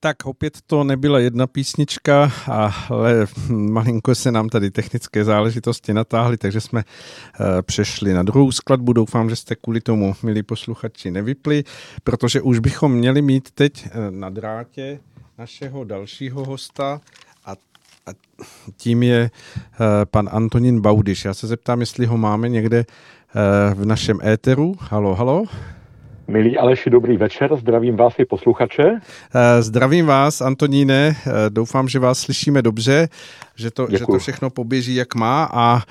Tak opět to nebyla jedna písnička, ale malinko se nám tady technické záležitosti natáhly, takže jsme eh, přešli na druhou skladbu. Doufám, že jste kvůli tomu, milí posluchači, nevypli, protože už bychom měli mít teď eh, na drátě našeho dalšího hosta a, tím je eh, pan Antonín Baudiš. Já se zeptám, jestli ho máme někde v našem éteru. Halo, halo. Milí Aleši, dobrý večer, zdravím vás i posluchače. Eh, zdravím vás, Antoníne, eh, doufám, že vás slyšíme dobře, že to, že to všechno poběží, jak má. A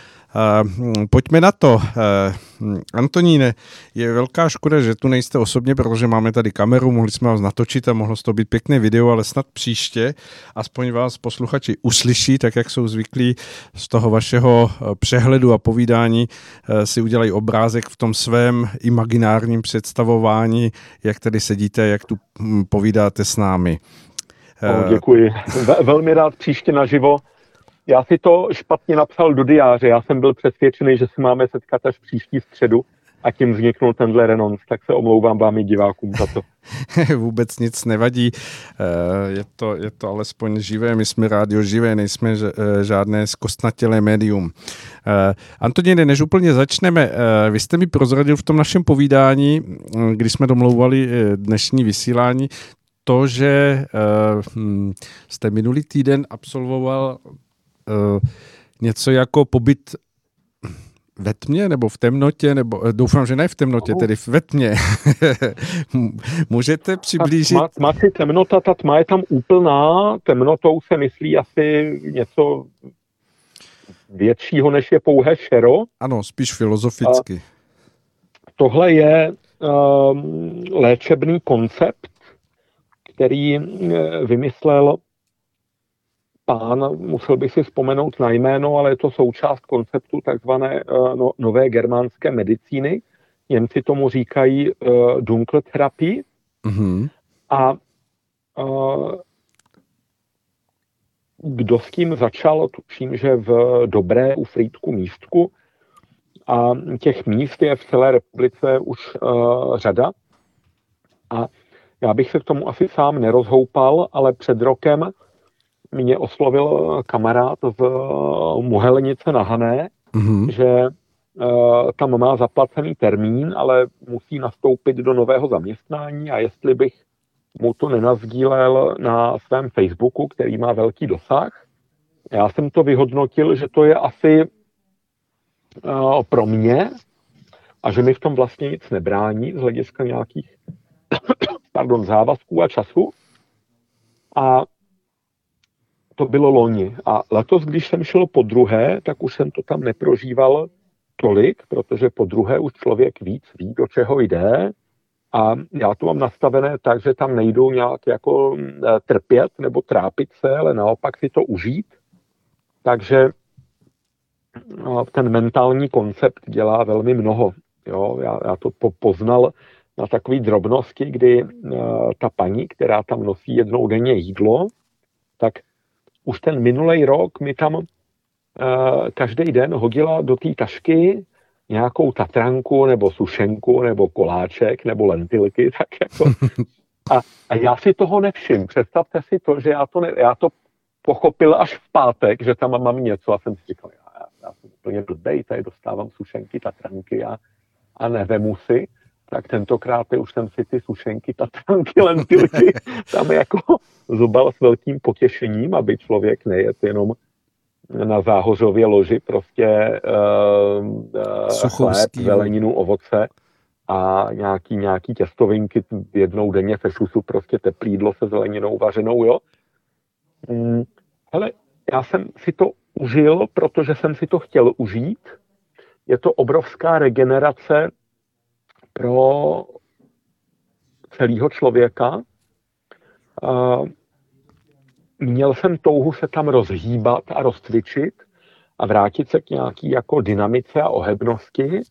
pojďme na to. Uh, Antoníne, je velká škoda, že tu nejste osobně, protože máme tady kameru, mohli jsme vás natočit a mohlo to být pěkné video, ale snad příště aspoň vás posluchači uslyší, tak jak jsou zvyklí z toho vašeho eh, přehledu a povídání uh, si udělají obrázek v tom svém imaginárním představování, jak tady sedíte, jak tu hm, povídáte s námi. Oh, děkuji. Velmi rád příště naživo já si to špatně napsal do diáře. Já jsem byl přesvědčený, že se máme setkat až příští středu a tím vzniknul tenhle renonc, tak se omlouvám vám i divákům za to. Vůbec nic nevadí, eh, je to, je to alespoň živé, my jsme rádio živé, nejsme eh, žádné zkostnatělé médium. Eh, Antoníne, než úplně začneme, vy jste mi prozradil v tom našem povídání, kdy jsme domlouvali dnešní vysílání, to, že hm, jste minulý týden absolvoval uh, něco jako pobyt ve tmě nebo v temnotě, nebo eh, doufám, že ne v temnotě, oh. tedy ve tmě. Můžete přiblížit? Ta tma, tma, temnota, ta tma je tam úplná, temnotou se myslí asi něco většího, než je pouhé šero. Ano, spíš filozoficky. A tohle je um, léčebný koncept, který vymyslel pán, musel bych si vzpomenout na jméno, ale je to součást konceptu takzvané uh, no, nové germánské medicíny. Němci tomu říkají uh, Dunkeltherapie. Mm-hmm. A uh, kdo s tím začal, tuším, že v Dobré u Frýdku místku. A těch míst je v celé republice už uh, řada. A já bych se k tomu asi sám nerozhoupal, ale před rokem mě oslovil kamarád z Muhelnice na Hané, mm-hmm. že uh, tam má zaplacený termín, ale musí nastoupit do nového zaměstnání a jestli bych mu to nenazdílel na svém Facebooku, který má velký dosah. Já jsem to vyhodnotil, že to je asi uh, pro mě a že mi v tom vlastně nic nebrání z hlediska nějakých pardon, závazků a času. A to bylo loni. A letos, když jsem šel po druhé, tak už jsem to tam neprožíval tolik, protože po druhé už člověk víc ví, do čeho jde. A já to mám nastavené tak, že tam nejdou nějak jako mm, trpět nebo trápit se, ale naopak si to užít. Takže no, ten mentální koncept dělá velmi mnoho. Jo, já, já to poznal na takové drobnosti, kdy uh, ta paní, která tam nosí jednou denně jídlo, tak už ten minulý rok mi tam uh, každý den hodila do té tašky nějakou tatranku nebo sušenku nebo koláček nebo lentilky, tak jako. A, a já si toho nevšim. Představte si to, že já to, ne, já to pochopil až v pátek, že tam mám něco a jsem si říkal, já, já jsem úplně blbej, tady dostávám sušenky, tatranky a, a nevemu si tak tentokrát už jsem si ty sušenky, tatranky, lentilky tam jako zobal s velkým potěšením, aby člověk nejet jenom na záhořově loži prostě uh, chléb, zeleninu, ovoce a nějaký, nějaký těstovinky jednou denně se šusu, prostě teplý jídlo se zeleninou vařenou, jo. Hmm, hele, já jsem si to užil, protože jsem si to chtěl užít. Je to obrovská regenerace pro celého člověka. Měl jsem touhu se tam rozhýbat a rozcvičit a vrátit se k nějaký jako dynamice a ohebnosti.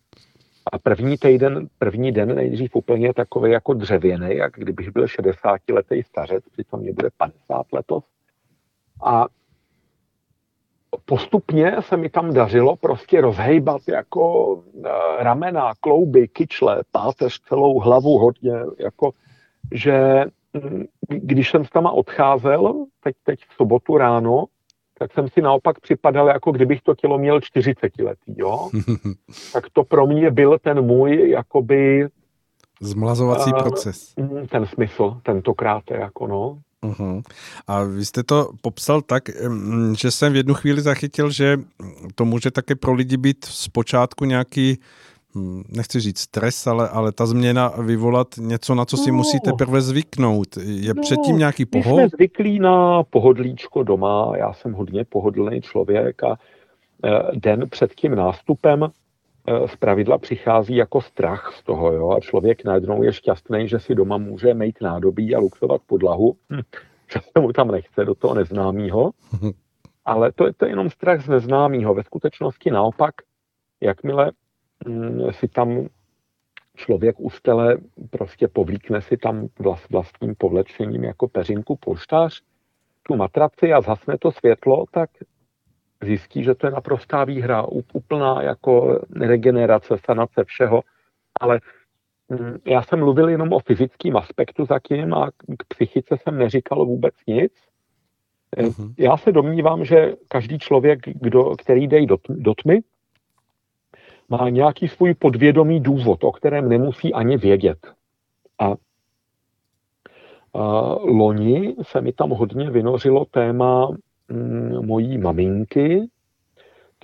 A první týden, první den nejdřív úplně takový jako dřevěný, jak kdybych byl 60 letý stařec, přitom mě bude 50 letos. A postupně se mi tam dařilo prostě rozhejbat jako eh, ramena, klouby, kyčle, páteř, celou hlavu hodně, jako že mm, když jsem s tama odcházel, teď, teď v sobotu ráno, tak jsem si naopak připadal, jako kdybych to tělo měl 40 letý, jo. tak to pro mě byl ten můj, jakoby... Zmlazovací uh, proces. Mm, ten smysl, tentokrát, jako no. Uh-huh. A vy jste to popsal tak, že jsem v jednu chvíli zachytil, že to může také pro lidi být zpočátku nějaký hm, nechci říct stres, ale, ale ta změna vyvolat něco, na co si no. musíte prvé zvyknout. Je no, předtím nějaký pohod? My jsme zvyklí na pohodlíčko doma, já jsem hodně pohodlný člověk a e, den před tím nástupem z pravidla přichází jako strach z toho, jo, a člověk najednou je šťastný, že si doma může mít nádobí a luxovat podlahu, hm. že se mu tam nechce do toho neznámého, ale to je, to je jenom strach z neznámého. Ve skutečnosti naopak, jakmile hm, si tam člověk u stele prostě povlíkne si tam vlast, vlastním povlečením jako peřinku polštář, tu matraci a zhasne to světlo, tak zjistí, že to je naprostá výhra, úplná jako regenerace, sanace všeho, ale mm, já jsem mluvil jenom o fyzickém aspektu zatím a k psychice jsem neříkal vůbec nic. Uh-huh. Já se domnívám, že každý člověk, kdo, který jde do, do tmy, má nějaký svůj podvědomý důvod, o kterém nemusí ani vědět. A, a loni se mi tam hodně vynořilo téma mojí maminky,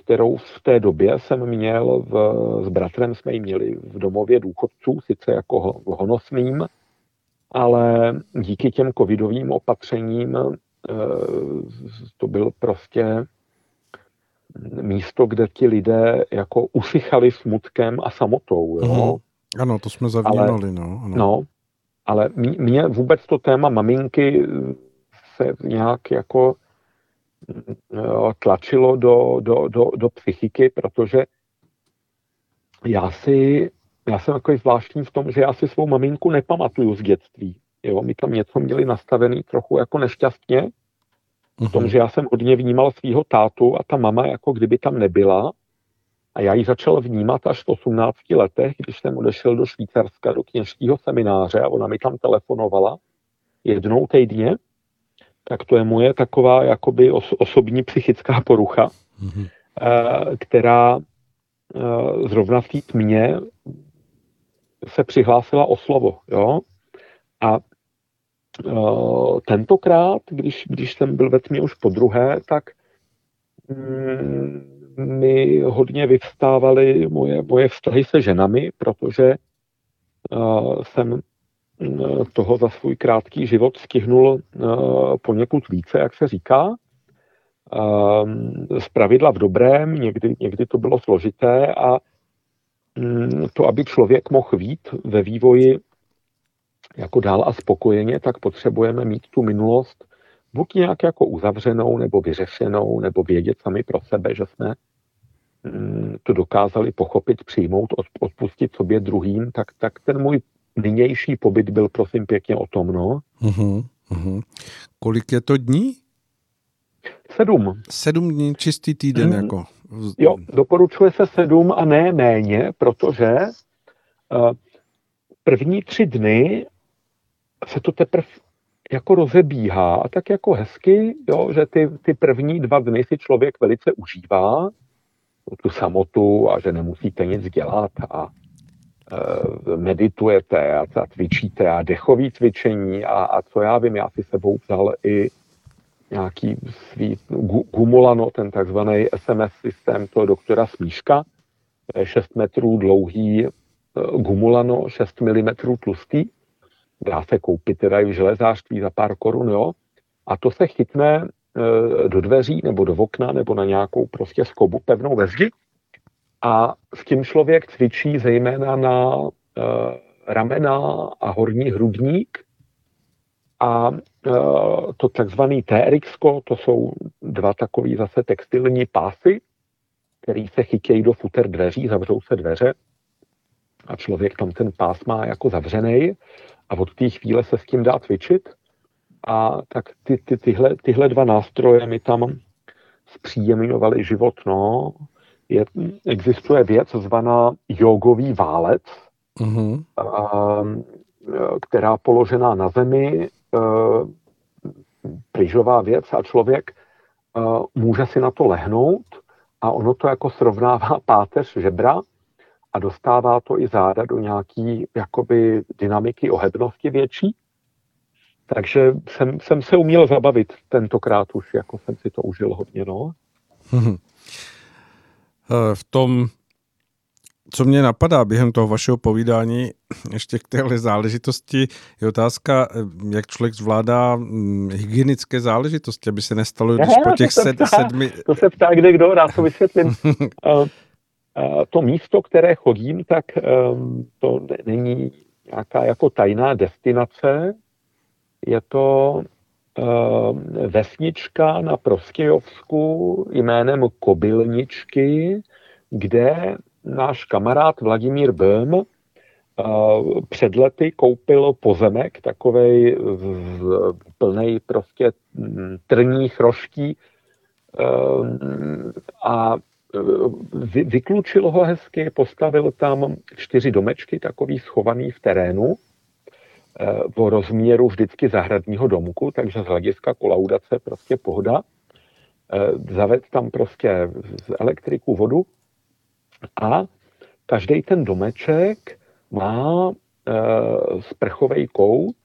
kterou v té době jsem měl v, s bratrem, jsme ji měli v domově důchodců, sice jako honosným, ale díky těm covidovým opatřením e, to byl prostě místo, kde ti lidé jako usychali smutkem a samotou. Jo? Mm. Ano, to jsme zavnímali. Ale, no, ano. no, ale mě vůbec to téma maminky se nějak jako tlačilo do, do, do, do psychiky, protože já si, já jsem takový zvláštní v tom, že já si svou maminku nepamatuju z dětství. Jo, my tam něco měli nastavený trochu jako nešťastně, v tom, mhm. že já jsem hodně vnímal svého tátu a ta mama jako kdyby tam nebyla. A já ji začal vnímat až v 18 letech, když jsem odešel do Švýcarska do kněžského semináře a ona mi tam telefonovala jednou týdně. Tak to je moje taková jakoby osobní psychická porucha, mm-hmm. která eh, zrovna v té tmě se přihlásila o slovo. Jo? A Eh, tentokrát, když, když jsem byl ve tmě už po druhé, tak mm, mi hodně vyvstávaly moje, moje vztahy se ženami, protože jsem toho za svůj krátký život stihnul uh, poněkud více, jak se říká. Uh, z pravidla v dobrém, někdy, někdy to bylo složité a um, to, aby člověk mohl vít ve vývoji jako dál a spokojeně, tak potřebujeme mít tu minulost buď nějak jako uzavřenou, nebo vyřešenou, nebo vědět sami pro sebe, že jsme mm, to dokázali pochopit, přijmout, odpustit sobě druhým, tak, tak ten můj nynější pobyt byl prosím pěkně o tom, no. Uh-huh, uh-huh. Kolik je to dní? Sedm. Sedm dní, čistý týden mm. jako. Jo, doporučuje se sedm a ne méně, protože uh, první tři dny se to teprve jako rozebíhá a tak jako hezky, jo, že ty, ty první dva dny si člověk velice užívá, tu samotu a že nemusíte nic dělat a meditujete a, cvičíte a dechový cvičení a, a co já vím, já si sebou vzal i nějaký svý Gumulano, ten takzvaný SMS systém toho doktora Smíška, 6 metrů dlouhý e, Gumulano, 6 mm tlustý, dá se koupit teda i v železářství za pár korun, jo, a to se chytne e, do dveří nebo do okna nebo na nějakou prostě skobu pevnou ve zdi a s tím člověk cvičí zejména na e, ramena a horní hrudník a e, to takzvaný TRX, to jsou dva takové zase textilní pásy, který se chytějí do futer dveří, zavřou se dveře a člověk tam ten pás má jako zavřený a od té chvíle se s tím dá cvičit. A tak ty, ty, tyhle, tyhle dva nástroje mi tam zpříjemňovaly život. No. Je, existuje věc zvaná jogový válec, mm-hmm. a, která položená na zemi plyžová věc a člověk uh, může si na to lehnout a ono to jako srovnává páteř žebra a dostává to i záda do nějaký jakoby dynamiky ohebnosti větší. Takže jsem, jsem se uměl zabavit tentokrát už, jako jsem si to užil hodně, no. V tom co mě napadá během toho vašeho povídání, ještě k téhle záležitosti, je otázka, jak člověk zvládá mm, hygienické záležitosti, aby se nestalo, když po těch to sed, ptá, sedmi... To se ptá kde kdo, rád to vysvětlím. to místo, které chodím, tak um, to není nějaká jako tajná destinace. Je to vesnička na Prostějovsku jménem Kobylničky, kde náš kamarád Vladimír Böhm uh, před lety koupil pozemek, takovej plný prostě mm, trních roští uh, a vy, vyklučil ho hezky, postavil tam čtyři domečky, takový schovaný v terénu, po rozměru vždycky zahradního domku, takže z hlediska kolaudace prostě pohoda. Zaved tam prostě z elektriku vodu a každý ten domeček má e, sprchový kout.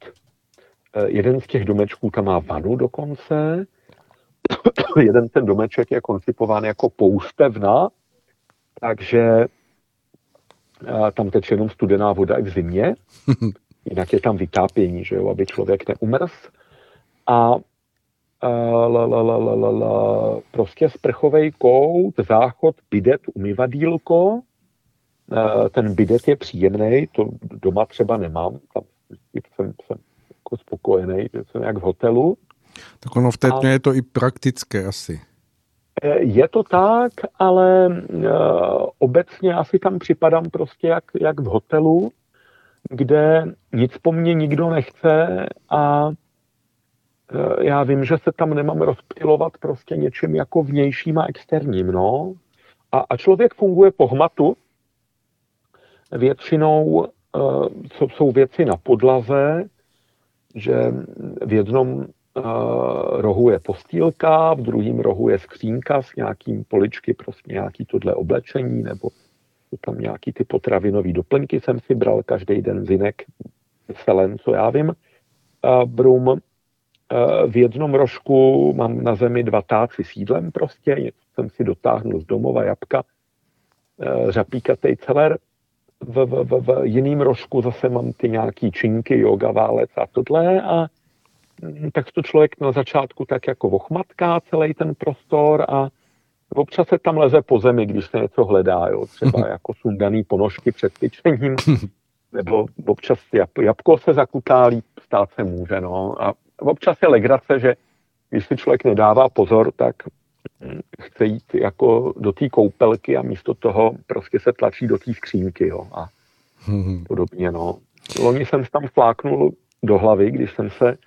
Jeden z těch domečků tam má vanu dokonce. jeden ten domeček je koncipován jako poustevna, takže tam teče jenom studená voda i v zimě. Jinak je tam vytápění, že jo, aby člověk neumrz. A la, la, la, la, la, la, prostě sprchový kout, záchod, bidet, umyvadílko. Ten bidet je příjemný, to doma třeba nemám, tam jsem, jsem jako spokojený, že jsem jak v hotelu. Tak ono v té tmě je to i praktické asi. E, je to tak, ale uh, obecně asi tam připadám prostě jak, jak v hotelu, kde nic po mně nikdo nechce a Eh, já vím, že se tam nemám rozptilovat prostě něčím jako vnějším a externím, no. A, a člověk funguje po hmatu. Většinou co eh, jsou věci na podlaze, že v jednom uh, rohu je postýlka, v druhém rohu je skřínka s nějakým poličky, prostě nějaký tohle oblečení, nebo tam nějaký ty potravinové doplňky jsem si bral každý den zinek, selen, co já vím, uh, brum, v jednom rožku mám na zemi dva táci s jídlem prostě, něco jsem si dotáhnul z domova, jabka, eh, řapíkatej celer. V, v, v, v jiným rožku zase mám ty nějaký činky, yoga, válec a tohle a hm, tak to člověk na začátku tak jako ochmatká celý ten prostor a občas se tam leze po zemi, když se něco hledá, jo, třeba jako sundaný ponožky před tyčením, nebo občas jab, jabko se zakutálí, stát se může, no, a občas je legrace, že když si člověk nedává pozor, tak hm, chce jít jako do té koupelky a místo toho prostě se tlačí do té skřínky, jo, a hmm. podobně, no. Loni jsem tam fláknul do hlavy, když jsem se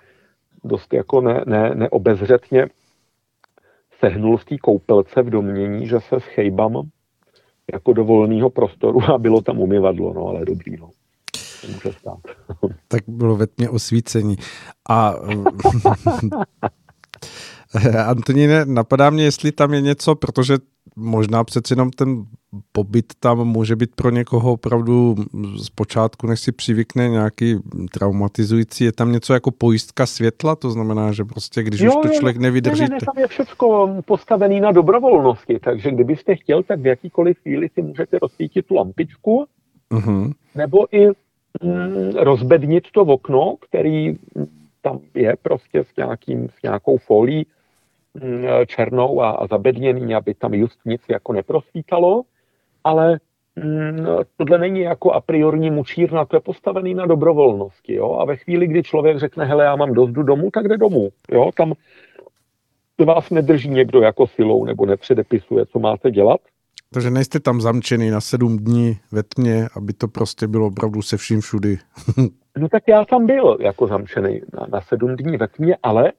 dost jako ne, ne, neobezřetně sehnul v té koupelce v domění, že se schejbám jako do volného prostoru a bylo tam umyvadlo, no ale dobrý, no může stát. tak bylo ve tmě osvícení. A Antoníne, napadá mě, jestli tam je něco, protože možná přeci jenom ten pobyt tam může být pro někoho opravdu zpočátku, než si přivykne nějaký traumatizující. Je tam něco jako pojistka světla? To znamená, že prostě když jo, už to člověk nevydrží... Ne, ne, ne, tam je všechno postavený na dobrovolnosti, takže kdybyste chtěl, tak v jakýkoliv chvíli si můžete rozsvítit tu lampičku, uh-huh. nebo i Mm, rozbednit to okno, který tam je prostě s, nějakým, s nějakou folí černou a, a zabedněný, aby tam just nic jako neprosvítalo, ale mm, tohle není jako a priorní mučírna, to je postavený na dobrovolnosti, jo, a ve chvíli, kdy člověk řekne, hele, já mám dost do domu, tak jde domů, jo, tam vás nedrží někdo jako silou nebo nepředepisuje, co máte dělat, takže nejste tam zamčený na sedm dní ve tmě, aby to prostě bylo opravdu se vším všudy. no tak já tam byl jako zamčený na, na sedm dní ve tmě, ale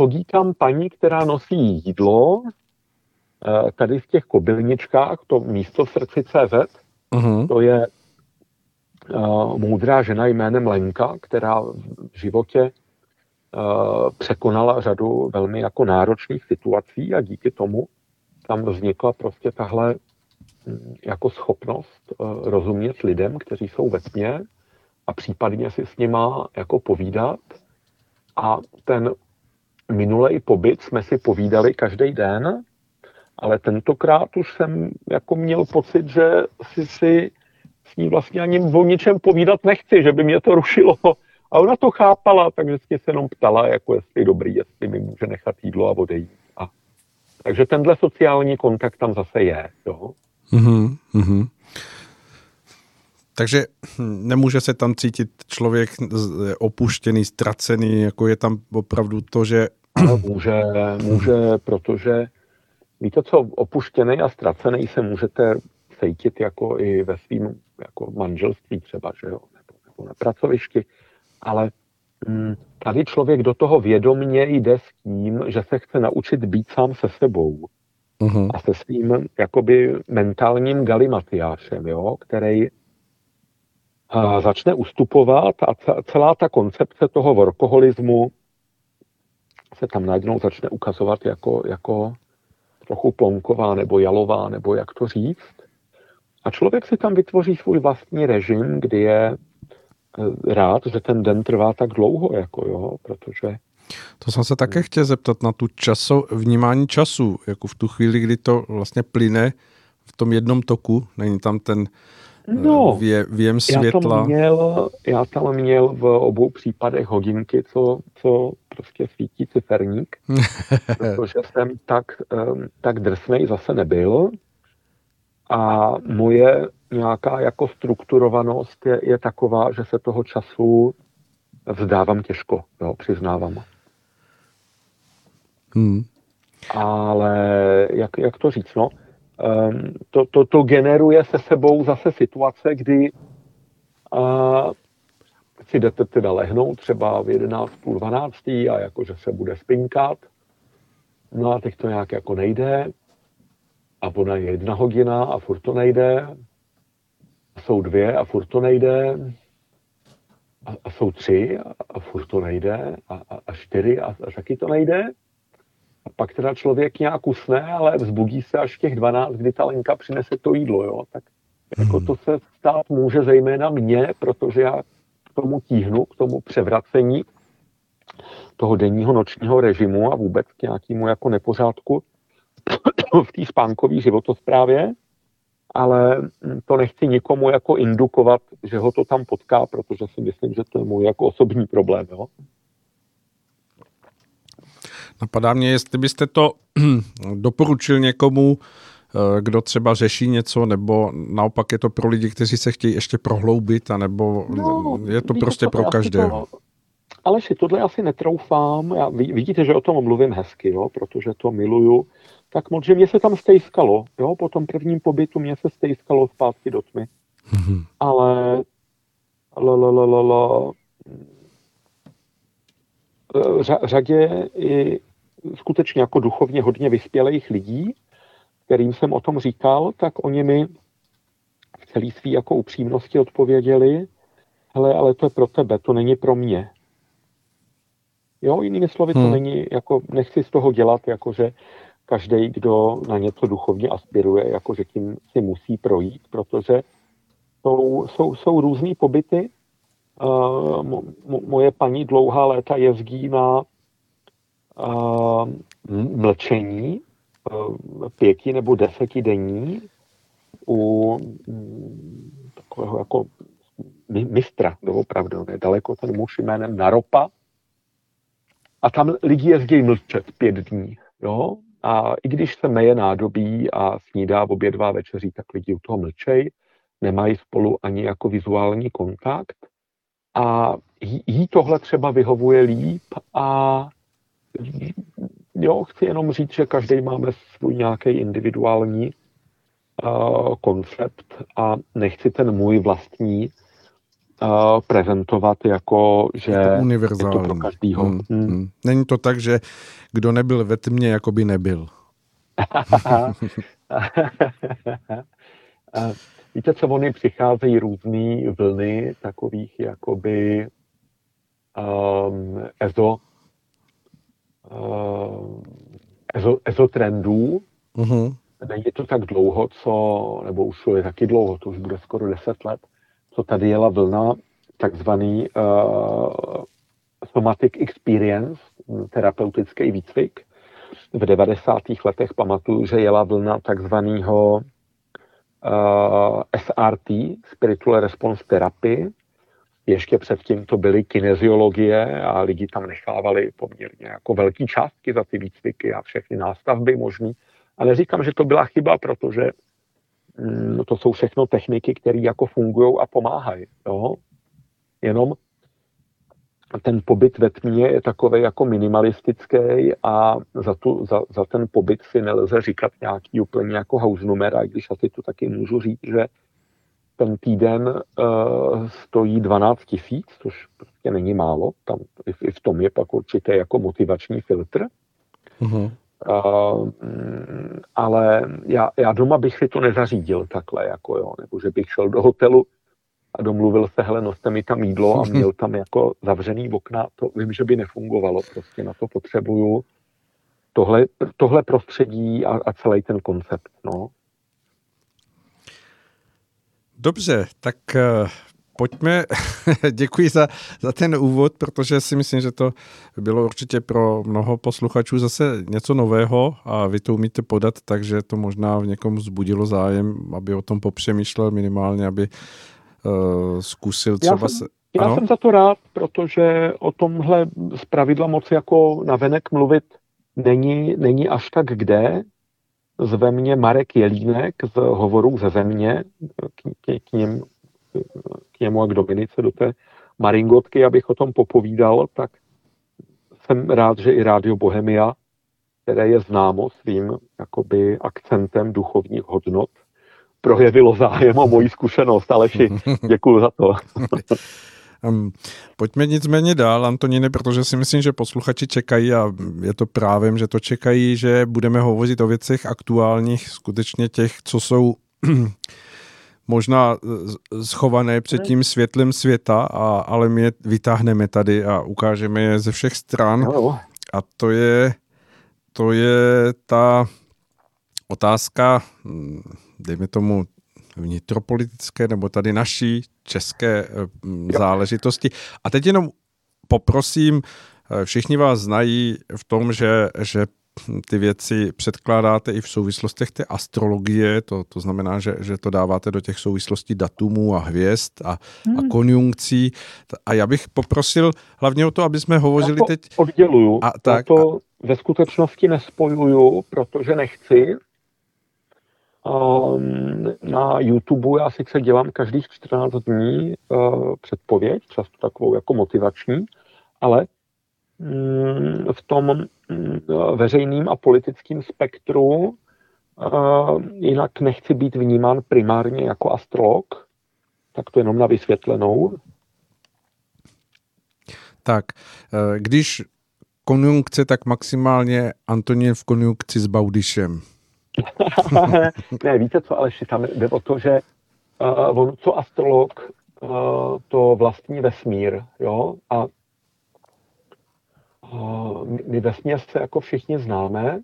chodí tam paní, která nosí jídlo, eh, tady v těch kobylničkách, to místo v srdci CZ, uh-huh. to je uh, moudrá žena jménem Lenka, která v životě překonala řadu velmi jako náročných situací a díky tomu tam vznikla prostě tahle hm, jako schopnost rozumět lidem, kteří jsou ve tmě a případně si s nima jako povídat. A ten minulý pobyt jsme si povídali každý den, ale tentokrát už jsem jako měl pocit, že si si s ní vlastně ani o ničem povídat nechci, že by mě to rušilo. A ona to chápala, tak vždycky se jenom ptala, jako jestli dobrý, jestli mi může nechat jídlo a odejít. A, takže tenhle sociální kontakt tam zase je. Jo? Mm-hmm, mm-hmm. Takže nemůže se tam cítit člověk opuštěný, ztracený, jako je tam opravdu to, že... No, může, může, protože víte co, opuštěný a ztracený se můžete cítit jako i ve svým jako manželství třeba, že jo, nebo, nebo na pracovišti, ale hm, tady člověk do toho vědomně jde s tím, že se chce naučit být sám se sebou uh-huh. a se svým jakoby mentálním galimatiášem, jo, který a začne ustupovat a celá ta koncepce toho workoholismu se tam najednou začne ukazovat jako, jako trochu plonková nebo jalová, nebo jak to říct. A člověk si tam vytvoří svůj vlastní režim, kdy je eh, rád, že ten den trvá tak dlouho, jako jo, protože... To jsem se také chtěl zeptat na tu časo, vnímání času, jako v tu chvíli, kdy to vlastně plyne v tom jednom toku, není tam ten No, vě, věm světla. Já tam, měl, já tam měl v obou případech hodinky, co, co prostě svítí ciferník, protože jsem tak, tak drsnej zase nebyl. A moje nějaká jako strukturovanost je, je taková, že se toho času vzdávám těžko, jo, přiznávám. Hmm. Ale jak, jak to říct, no, um, to, to, to generuje se sebou zase situace, kdy uh, si jdete teda lehnout třeba v 11, půl 12 a jakože se bude spinkat. No a teď to nějak jako nejde. A ona je jedna hodina a furt to nejde. A jsou dvě a furt to nejde. A, a jsou tři a, a furt to nejde. A, a, a čtyři a, a taky to nejde. A pak teda člověk nějak usne, ale vzbudí se až v těch 12, kdy ta Lenka přinese to jídlo, jo. Tak jako hmm. to se stát může zejména mně, protože já k tomu tíhnu, k tomu převracení toho denního nočního režimu a vůbec k nějakému jako nepořádku v té spánkové životosprávě, ale to nechci nikomu jako indukovat, že ho to tam potká, protože si myslím, že to je můj jako osobní problém. Jo? Napadá mě, jestli byste to doporučil někomu, eh, kdo třeba řeší něco, nebo naopak je to pro lidi, kteří se chtějí ještě prohloubit, anebo no, je to prostě to, pro každého. Ale si tohle asi netroufám. Já, vidíte, že o tom mluvím hezky, jo, protože to miluju. Tak moc, že mě se tam stejskalo. Jo, po tom prvním pobytu mě se stejskalo zpátky do tmy. Mm-hmm. Ale la, la, la, la, la, řadě i skutečně jako duchovně hodně vyspělých lidí, kterým jsem o tom říkal, tak oni mi v celé své jako upřímnosti odpověděli, hele, ale to je pro tebe, to není pro mě. Jo, jinými slovy, to hmm. není, jako nechci z toho dělat, jakože každý, kdo na něco duchovně aspiruje, jakože tím si musí projít, protože jsou, jsou, jsou různé pobyty. Uh, mo, moje paní dlouhá léta jezdí na mlčení pěti nebo desetidenní u mm, takového jako mistra, doopravdy, on je daleko ten muž jménem Naropa. A tam lidi jezdí mlčet pět dní, jo? A i když se meje nádobí a snídá v obědvá večeří, tak lidi u toho mlčej, nemají spolu ani jako vizuální kontakt. A jí tohle třeba vyhovuje líp a jo, chci jenom říct, že každý máme svůj nějaký individuální uh, koncept a nechci ten můj vlastní uh, prezentovat jako, že je to, univerzální. je to pro každýho. Hmm, hmm. Hmm. Není to tak, že kdo nebyl ve tmě, jako by nebyl. Víte, co oni přicházejí různé vlny takových jakoby um, ezo ezo, ezotrendů. Uh-huh. Není to tak dlouho, co, nebo už je taky dlouho, to už bude skoro 10 let, co tady jela vlna takzvaný uh, somatic experience, terapeutický výcvik. V 90. letech pamatuju, že jela vlna takzvaného uh, SRT, Spiritual Response Therapy. Ještě předtím to byly kineziologie a lidi tam nechávali poměrně jako velký částky za ty výcviky a všechny nástavby možný. A neříkám, že to byla chyba, protože mm, to jsou všechno techniky, které jako fungují a pomáhají. Jo? Jenom ten pobyt ve tmě je takový jako minimalistický a za, tu, za, za ten pobyt si nelze říkat nějaký úplně jako house numera, když asi to taky můžu říct, že ten týden uh, stojí 12 tisíc, což prostě není málo, tam i, i v tom je pak určitě jako motivační filtr. Uh-huh. Uh, ale já, já doma bych si to nezařídil takhle, jako jo, nebo že bych šel do hotelu a domluvil se, hele, noste mi tam jídlo a měl tam jako zavřený okna, to vím, že by nefungovalo, prostě na to potřebuju tohle, tohle prostředí a, a celý ten koncept, no. Dobře, tak uh, pojďme, děkuji za, za ten úvod, protože si myslím, že to bylo určitě pro mnoho posluchačů zase něco nového a vy to umíte podat, takže to možná v někom vzbudilo zájem, aby o tom popřemýšlel minimálně, aby uh, zkusil třeba... Já jsem, já ano? jsem za to rád, protože o tomhle z pravidla moc jako navenek mluvit není, není až tak kde. Zve mě Marek Jelínek z Hovorů ze země, k, k, k, něm, k němu a k Dominice do té Maringotky, abych o tom popovídal, tak jsem rád, že i Rádio Bohemia, které je známo svým jakoby akcentem duchovních hodnot, projevilo zájem o moji zkušenost. Aleši, děkuji za to. Um, pojďme nicméně dál, Antonine, protože si myslím, že posluchači čekají a je to právem, že to čekají, že budeme hovořit o věcech aktuálních, skutečně těch, co jsou možná schované před tím světlem světa, a, ale my je vytáhneme tady a ukážeme je ze všech stran. A to je, to je ta otázka dejme tomu, vnitropolitické nebo tady naší české eh, záležitosti. A teď jenom poprosím, eh, všichni vás znají v tom, že, že ty věci předkládáte i v souvislostech té astrologie, to, to znamená, že, že to dáváte do těch souvislostí datumů a hvězd a, hmm. a konjunkcí. A já bych poprosil hlavně o to, aby jsme hovořili já to teď... odděluju. A, tak, já to a... ve skutečnosti nespojuju, protože nechci, na YouTube já sice dělám každých 14 dní eh, předpověď, často takovou jako motivační, ale mm, v tom mm, veřejným a politickým spektru eh, jinak nechci být vnímán primárně jako astrolog, tak to jenom na vysvětlenou. Tak, eh, když konjunkce, tak maximálně Antonín v konjunkci s Baudišem. ne, víte co, ale tam jde o to, že uh, on, co astrolog, uh, to vlastní vesmír, jo, a uh, my vesmír se jako všichni známe,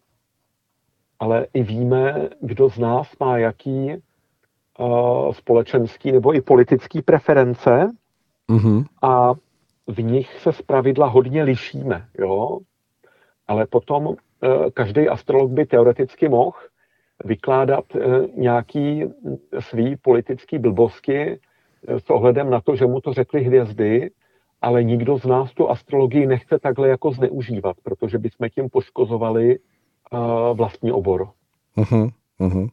ale i víme, kdo z nás má jaký uh, společenský nebo i politický preference mm-hmm. a v nich se zpravidla hodně lišíme, jo. Ale potom každý astrolog by teoreticky mohl vykládat eh, nějaký svý politický blbosti eh, s ohledem na to, že mu to řekly hvězdy, ale nikdo z nás tu astrologii nechce takhle jako zneužívat, protože bychom tím poškozovali uh, vlastní obor. Uh-huh, uh-huh.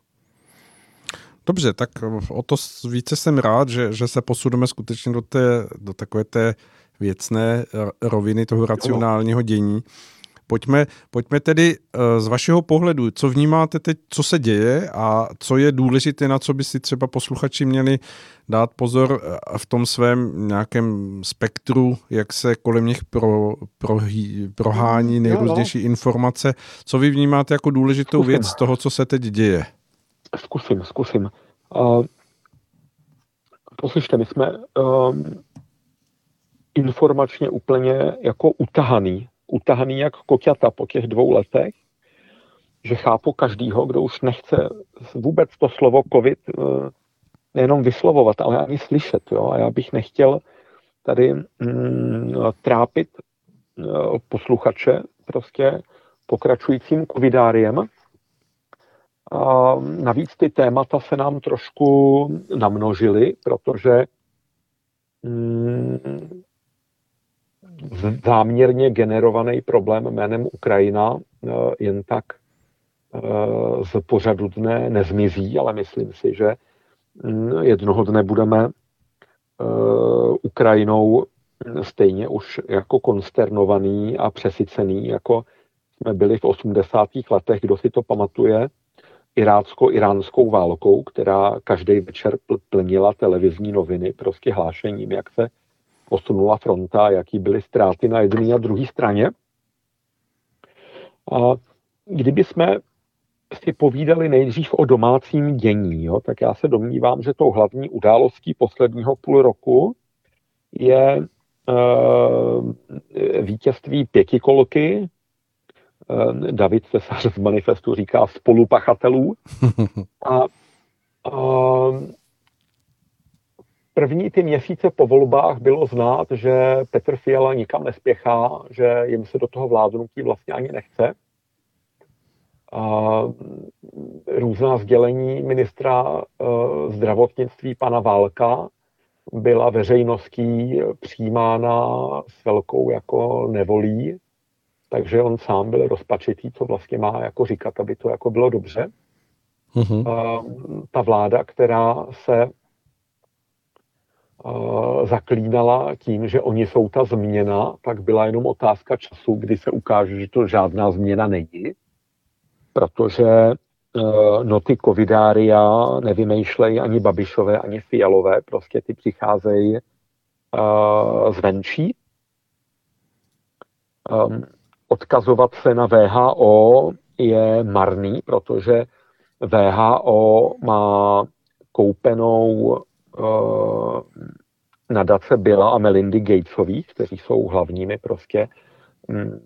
Dobře, tak o to více jsem rád, že, že se posuneme skutečně do, té, do takové té věcné roviny toho racionálního dění. Pojďme, pojďme tedy eh, z vašeho pohledu, co vnímáte teď, co se děje a co je důležité, na co by si třeba posluchači měli dát pozor eh, v tom svém nějakém spektru, jak se kolem nich pro, pro, prohání nejrůznější no, no. informace. Co vy vnímáte jako důležitou zkusím. věc z toho, co se teď děje? Zkusím, zkusím. Uh, poslyšte, my jsme um, informačně úplně jako utahaný utahaný jak koťata po těch dvou letech, že chápu každýho, kdo už nechce vůbec to slovo covid eh, nejenom vyslovovat, ale ani slyšet. Jo? A já bych nechtěl tady mm, trápit eh, posluchače prostě pokračujícím covidáriem. A navíc ty témata se nám trošku namnožily, protože mm, záměrně generovaný problém jménem Ukrajina eh, jen tak eh, z pořadu dne nezmizí, ale myslím si, že mm, jednoho dne budeme Ukrajinou stejně už jako konsternovaný a přesycený, jako jsme byli v 80. letech, kdo si to pamatuje, irácko-iránskou válkou, která každý večer plnila televizní noviny prostě hlášením, jak se posunula fronta, jaký byly ztráty na jedné a druhé straně. A kdyby jsme si povídali nejdřív o domácím dění, jo, tak já se domnívám, že tou hlavní událostí posledního půl roku je e, vítězství pětikolky. E, David Cesař z manifestu říká spolupachatelů. A, a první ty měsíce po volbách bylo znát, že Petr Fiala nikam nespěchá, že jim se do toho vládnutí vlastně ani nechce. A různá sdělení ministra uh, zdravotnictví pana Válka byla veřejností přijímána s velkou jako nevolí, takže on sám byl rozpačitý, co vlastně má jako říkat, aby to jako bylo dobře. Uh, ta vláda, která se zaklínala tím, že oni jsou ta změna, tak byla jenom otázka času, kdy se ukáže, že to žádná změna není, protože Eh, noty covidária nevymýšlejí ani Babišové, ani Fialové, prostě ty přicházejí uh, zvenčí. Um, odkazovat se na VHO je marný, protože VHO má koupenou uh, nadace Billa a Melindy Gatesových, kteří jsou hlavními prostě um,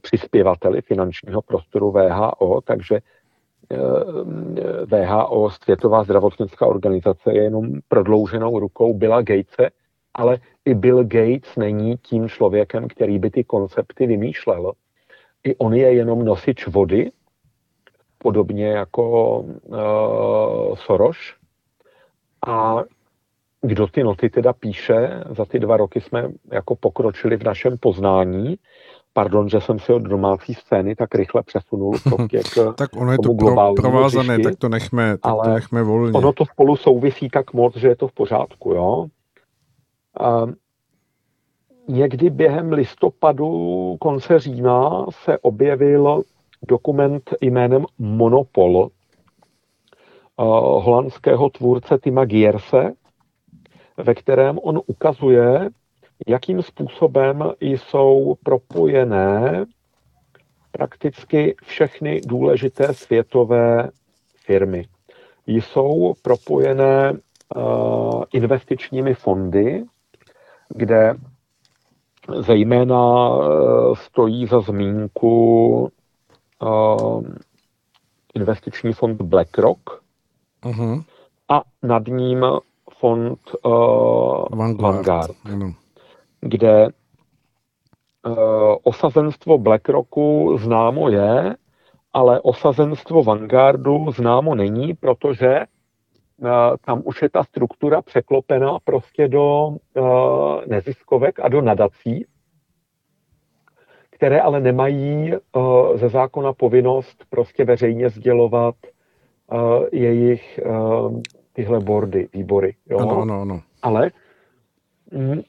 přispěvateli finančního prostoru VHO, takže VHO, Světová zdravotnická organizace, je jenom prodlouženou rukou Billa Gatese, ale i Bill Gates není tím člověkem, který by ty koncepty vymýšlel. I on je jenom nosič vody, podobně jako uh, Soros. A kdo ty noty teda píše, za ty dva roky jsme jako pokročili v našem poznání pardon, že jsem si od domácí scény tak rychle přesunul prostě k Tak ono je to pro, provázané, řišti, tak to nechme, tak ale to nechme volně. ono to spolu souvisí tak moc, že je to v pořádku, jo. A někdy během listopadu, konce října se objevil dokument jménem Monopol holandského tvůrce Tima Gierse, ve kterém on ukazuje, jakým způsobem jsou propojené prakticky všechny důležité světové firmy. Jsou propojené investičními fondy, kde zejména stojí za zmínku investiční fond BlackRock uh-huh. a nad ním fond uh, Vanguard. Vanguard. Kde uh, osazenstvo BlackRocku známo je, ale osazenstvo Vanguardu známo není, protože uh, tam už je ta struktura překlopená prostě do uh, neziskovek a do nadací, které ale nemají uh, ze zákona povinnost prostě veřejně sdělovat uh, jejich uh, tyhle bordy, výbory. Jo? Ano, ano, ano. Ale mm,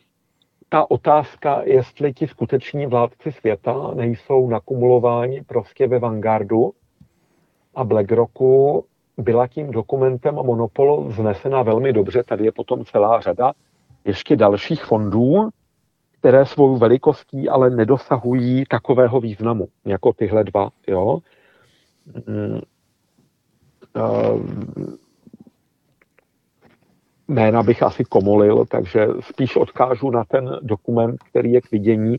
ta otázka, jestli ti skuteční vládci světa nejsou nakumulováni prostě ve Vanguardu a BlackRocku, byla tím dokumentem Monopol vznesena velmi dobře. Tady je potom celá řada ještě dalších fondů, které svou velikostí ale nedosahují takového významu, jako tyhle dva. Jo? Eh, jména bych asi komolil, takže spíš odkážu na ten dokument, který je k vidění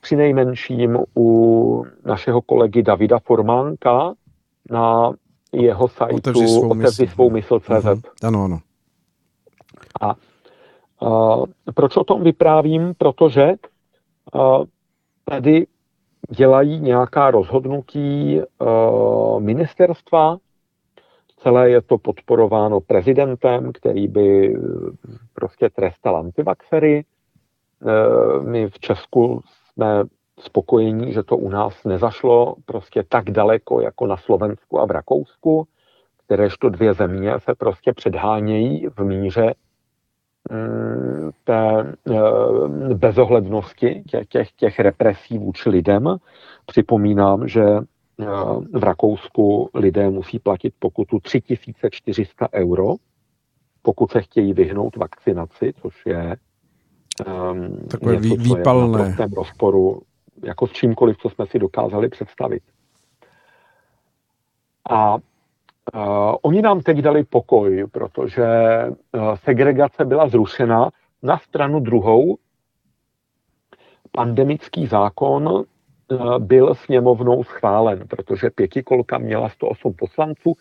při nejmenším u našeho kolegy Davida Formánka na jeho sajtu Otevři svou, Otevři mysl. svou. Uh-huh. Ano, ano. A, a proč o tom vyprávím? Protože a, tady dělají nějaká rozhodnutí ministerstva, celé je to podporováno prezidentem, který by prostě trestal antivaxery. My v Česku jsme spokojení, že to u nás nezašlo prostě tak daleko jako na Slovensku a v Rakousku, kteréžto dvě země se prostě předhánějí v míře mm, té eh, bezohlednosti těch, těch, represí vůči lidem. Připomínám, že eh, v Rakousku lidé musí platit pokutu 3400 euro, pokud se chtějí vyhnout vakcinaci, což je um, Takové něco, výpalné. v rozporu jako s čímkoliv, co jsme si dokázali představit. A Uh, oni nám teď dali pokoj, protože uh, segregace byla zrušena. Na stranu druhou pandemický zákon byl sněmovnou schválen, protože pětikolka měla 108 poslanců.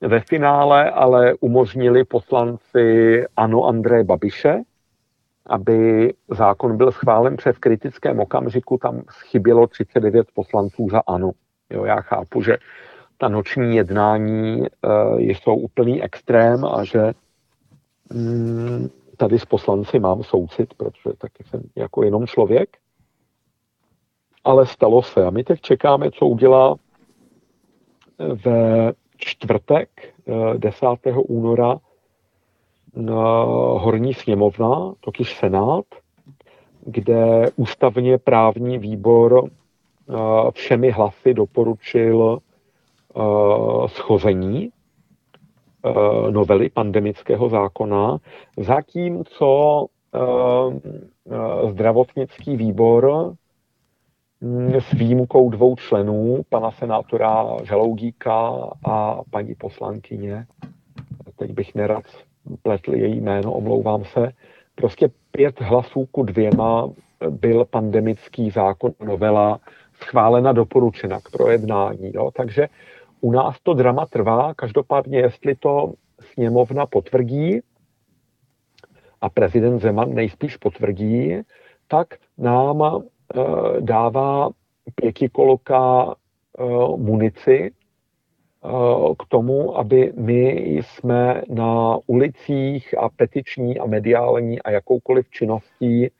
Ve finále ale umožnili poslanci Ano André Babiše, aby zákon byl schválen před kritickém okamžiku, tam chybělo 39 poslanců za ANO. Jo, já chápu, že ta noční jednání uh, jsou úplný extrém a že mm, tady s poslanci mám soucit, protože taky jsem jako jenom člověk. Ale stalo se a my teď čekáme, co udělá ve čtvrtek 10. Eh, února horní sněmovna, totiž Senát, kde ústavně právní výbor eh, všemi hlasy doporučil eh, schození eh, novely pandemického zákona, zatímco zdravotnický výbor s výjimkou dvou členů, pana senátora Žaloudíka a paní poslankyně, teď bych nerad pletl její jméno, omlouvám se, prostě pět hlasů ku dvěma byl pandemický zákon, novela schválena, doporučena k projednání. Jo? Takže u nás to drama trvá, každopádně jestli to sněmovna potvrdí a prezident Zeman nejspíš potvrdí, tak nám dává pětikoloka e, munici Eh, k tomu, aby my jsme na ulicích a petiční a mediální a jakoukoliv činností eh,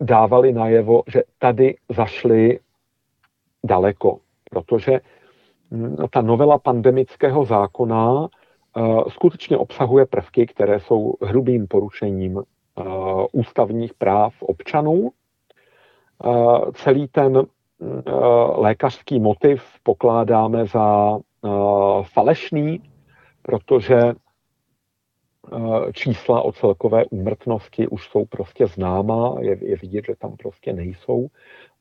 dávali najevo, že tady zašli daleko, protože hm, ta novela pandemického zákona eh, skutečně obsahuje prvky, které jsou hrubým porušením ústavních práv občanů. Celý ten Eh, lékařský motiv pokládáme za falešný, protože čísla o celkové úmrtnosti už jsou prostě známá, je, je vidět, že tam prostě nejsou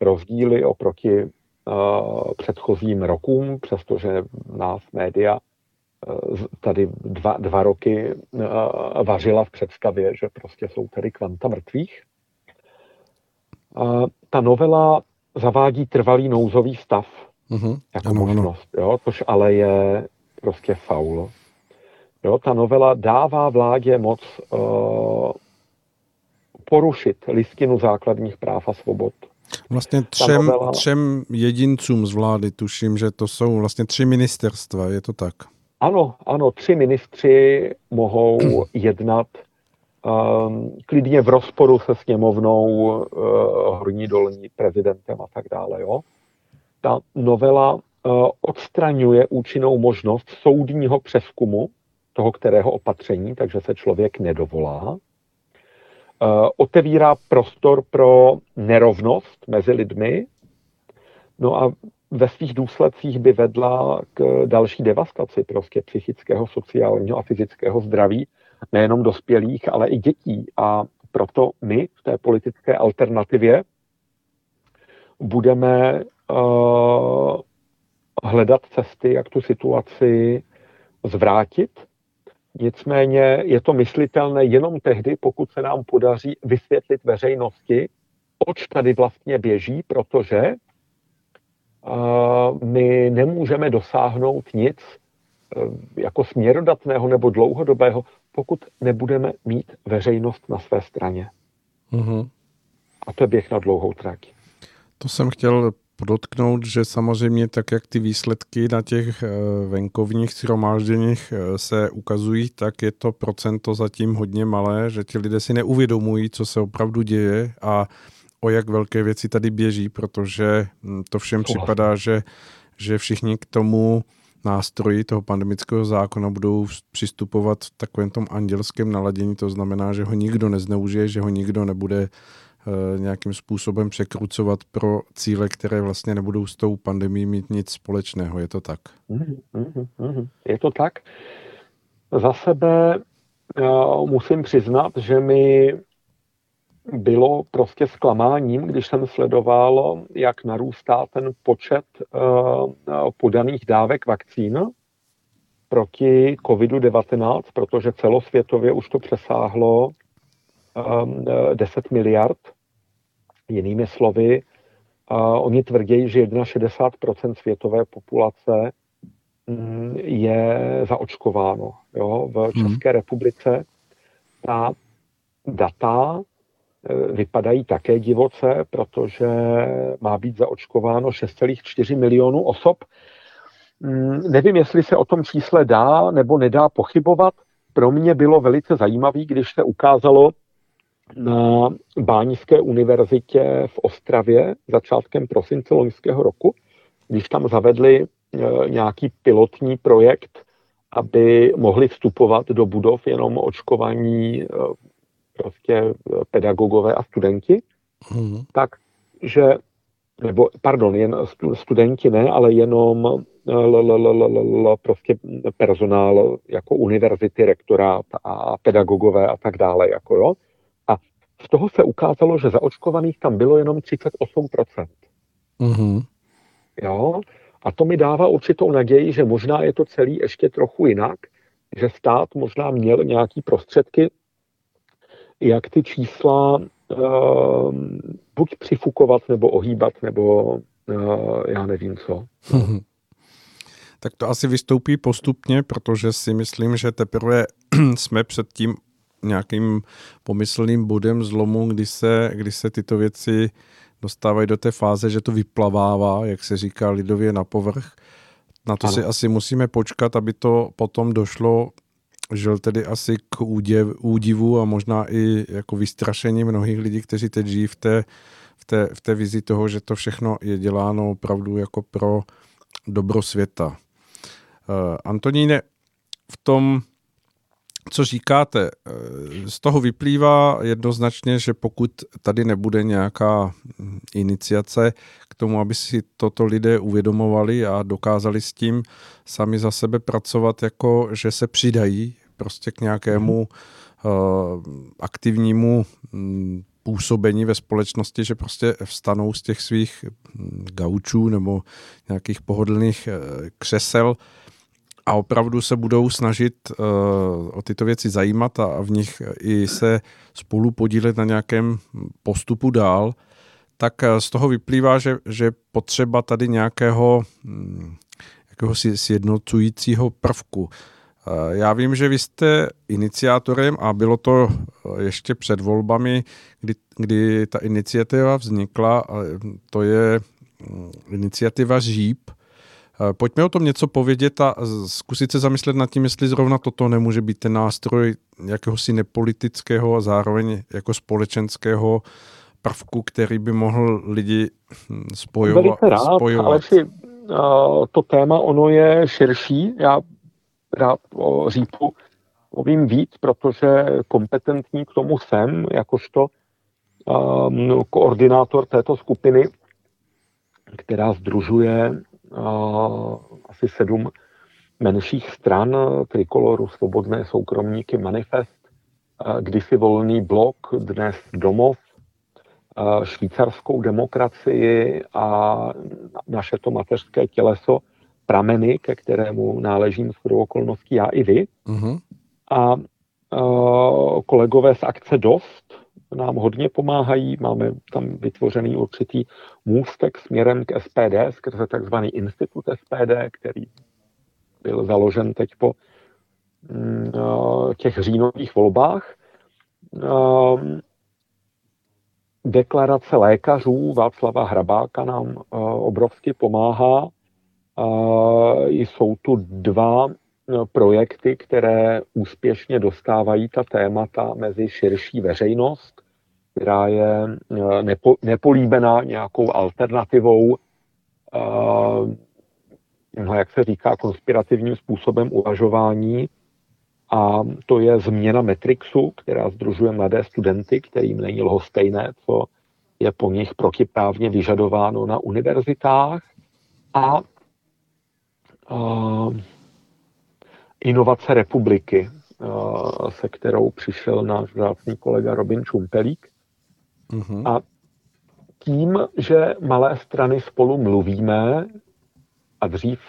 rozdíly oproti předchozím rokům, přestože nás média tady dva, dva roky vařila v představě, že prostě jsou tady kvanta mrtvých. Ta novela zavádí trvalý nouzový stav uh-huh. jako ano, možnost, ano. Jo, což ale je prostě faul. Jo, ta novela dává vládě moc uh, porušit listinu základních práv a svobod. Vlastně třem, novela... třem jedincům z vlády, tuším, že to jsou vlastně tři ministerstva, je to tak? Ano, ano, tři ministři mohou jednat klidně v rozporu se sněmovnou, uh, horní dolní prezidentem a tak dále. Jo? Ta novela uh, odstraňuje účinnou možnost soudního přeskumu toho kterého opatření, takže se člověk nedovolá. Uh, otevírá prostor pro nerovnost mezi lidmi, no a ve svých důsledcích by vedla k další devastaci prostě psychického, sociálního a fyzického zdraví nejenom dospělých, ale i dětí. A proto my v té politické alternativě budeme uh, hledat cesty, jak tu situaci zvrátit. Nicméně je to myslitelné jenom tehdy, pokud se nám podaří vysvětlit veřejnosti, oč tady vlastně běží, protože my nemůžeme dosáhnout nic jako směrodatného nebo dlouhodobého, pokud nebudeme mít veřejnost na své straně. Mm-hmm. A to je běh na dlouhou trať. To jsem chtěl podotknout, že samozřejmě tak, jak ty výsledky na těch eh, venkovních shromážděních eh, se ukazují, tak je to procento zatím hodně malé, že ti lidé si neuvědomují, co se opravdu děje a o jak velké věci tady běží, protože hm, to všem připadá, že, že všichni k tomu nástroji toho pandemického zákona budou přistupovat v takovém tom andělském naladění, to znamená, že ho nikdo nezneužije, že ho nikdo nebude Eh, nějakým způsobem překrucovat pro cíle, které vlastně nebudou s tou pandemí mít nic společného. Je to tak? Mhm, mhm, mhm. Je to tak. Za sebe uh, musím přiznat, že mi bylo prostě zklamáním, když jsem sledoval, jak narůstá ten počet uh, podaných dávek vakcín proti COVID-19, protože celosvětově už to přesáhlo 10 miliard. Jinými slovy, oni tvrdí, že 61% světové populace mm, je zaočkováno. Jo? V hmm. České republice ta data vypadají také divoce, protože má být zaočkováno 6,4 milionů osob. Mm, nevím, jestli se o tom čísle dá nebo nedá pochybovat. Pro mě bylo velice zajímavé, když se ukázalo, na Báňské univerzitě v Ostravě začátkem prosince loňského roku, když tam zavedli e, nějaký pilotní projekt, aby mohli vstupovat do budov jenom očkovaní e, prostě pedagogové a studenti, hmm. tak že, nebo pardon, jen studenti ne, ale jenom e, prostě personál jako univerzity, rektorát a pedagogové a tak dále, jako jo. Z toho se ukázalo, že zaočkovaných tam bylo jenom 38%. Mm-hmm. Jo? A to mi dává určitou naději, že možná je to celý ještě trochu jinak, že stát možná měl nějaký prostředky, jak ty čísla uh, buď přifukovat, nebo ohýbat, nebo uh, já nevím co. Tak to asi vystoupí postupně, protože si myslím, že teprve jsme před tím nějakým pomyslným bodem zlomu, kdy se, kdy se tyto věci dostávají do té fáze, že to vyplavává, jak se říká lidově, na povrch. Na to ano. si asi musíme počkat, aby to potom došlo žil tedy asi k údiv, údivu a možná i jako vystrašení mnohých lidí, kteří teď žijí v té, v té, v té vizi toho, že to všechno je děláno opravdu jako pro dobro světa. Uh, Antoníne, v tom co říkáte, eh, z toho vyplývá jednoznačně, že pokud tady nebude nějaká hm, iniciace k tomu, aby si toto lidé uvědomovali a dokázali s tím sami za sebe pracovat, jako že se přidají prostě k nějakému uh, aktivnímu um, působení ve společnosti, že prostě vstanou z těch svých hm, gaučů nebo nějakých pohodlných uh, křesel a opravdu se budou snažit uh, o tyto věci zajímat a v nich i se spolu podílet na nějakém postupu dál, tak z toho vyplývá, že, že potřeba tady nějakého jakého si sjednocujícího prvku. Eh, já vím, že vy jste iniciátorem a bylo to ještě před volbami, kdy, kdy ta iniciativa vznikla. To je hm, iniciativa ŽÍP, Eh, pojďme o tom něco povědět a zkusit se zamyslet nad tím, jestli zrovna toto nemůže být ten nástroj jakéhosi nepolitického a zároveň jako společenského prvku, který by mohl lidi hm, spojovat. Velice rád, spojovat. ale si, uh, to téma ono je širší. Já rád o řípu povím víc, protože kompetentní k tomu jsem, jakožto um, koordinátor této skupiny, která združuje asi sedm menších stran, Trikoloru, Svobodné soukromníky, Manifest, kdysi volný blok, dnes domov, švýcarskou demokracii a naše to mateřské těleso, prameny, ke kterému náležím s okolností já i vy. Mm-hmm. A kolegové z akce Dost, nám hodně pomáhají. Máme tam vytvořený určitý můstek směrem k SPD, skrze takzvaný institut SPD, který byl založen teď po mm, těch říjnových volbách. Deklarace lékařů Václava Hrabáka nám obrovsky pomáhá. Jsou tu dva No, projekty, které úspěšně dostávají ta témata mezi širší veřejnost, která je eh, nepo, nepolíbená nějakou alternativou, no, jak se říká, konspirativním způsobem uvažování. A to je změna Metrixu, která združuje mladé studenty, kterým není lhostejné, co je po nich protiprávně vyžadováno na univerzitách. A inovace republiky, se kterou přišel náš vzácný kolega Robin Čumpelík. Mm-hmm. A tím, že malé strany spolu mluvíme a dřív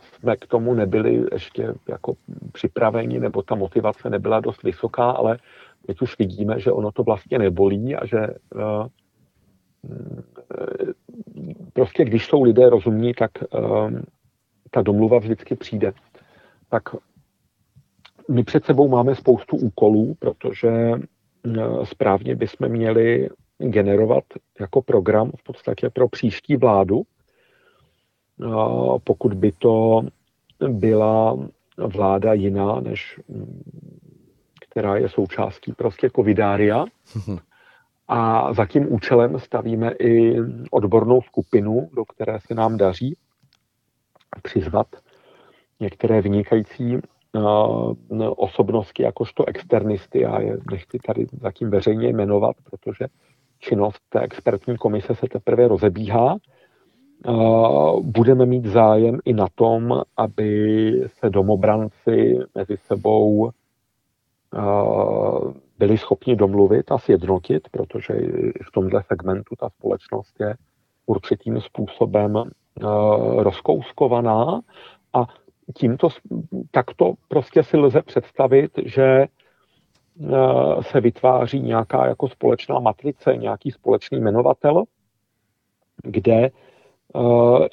jsme k tomu nebyli ještě jako připraveni, nebo ta motivace nebyla dost vysoká, ale teď už vidíme, že ono to vlastně nebolí a že uh, prostě když jsou lidé rozumní, tak uh, ta domluva vždycky přijde tak my před sebou máme spoustu úkolů, protože eh, správně bychom měli generovat jako program v podstatě pro příští vládu. Pokud by to byla vláda jiná, než která je součástí prostě covidária. A za tím účelem stavíme i odbornou skupinu, do které se nám daří přizvat některé vynikající uh, osobnosti jakožto externisty, já je nechci tady zatím veřejně jmenovat, protože činnost té expertní komise se teprve rozebíhá. Uh, budeme mít zájem i na tom, aby se domobranci mezi sebou uh, byli schopni domluvit a sjednotit, protože v tomhle segmentu ta společnost je určitým způsobem rozkouskovaná a tímto, takto prostě si lze představit, že eh, se vytváří nějaká jako společná matrice, nějaký společný jmenovatel, kde eh,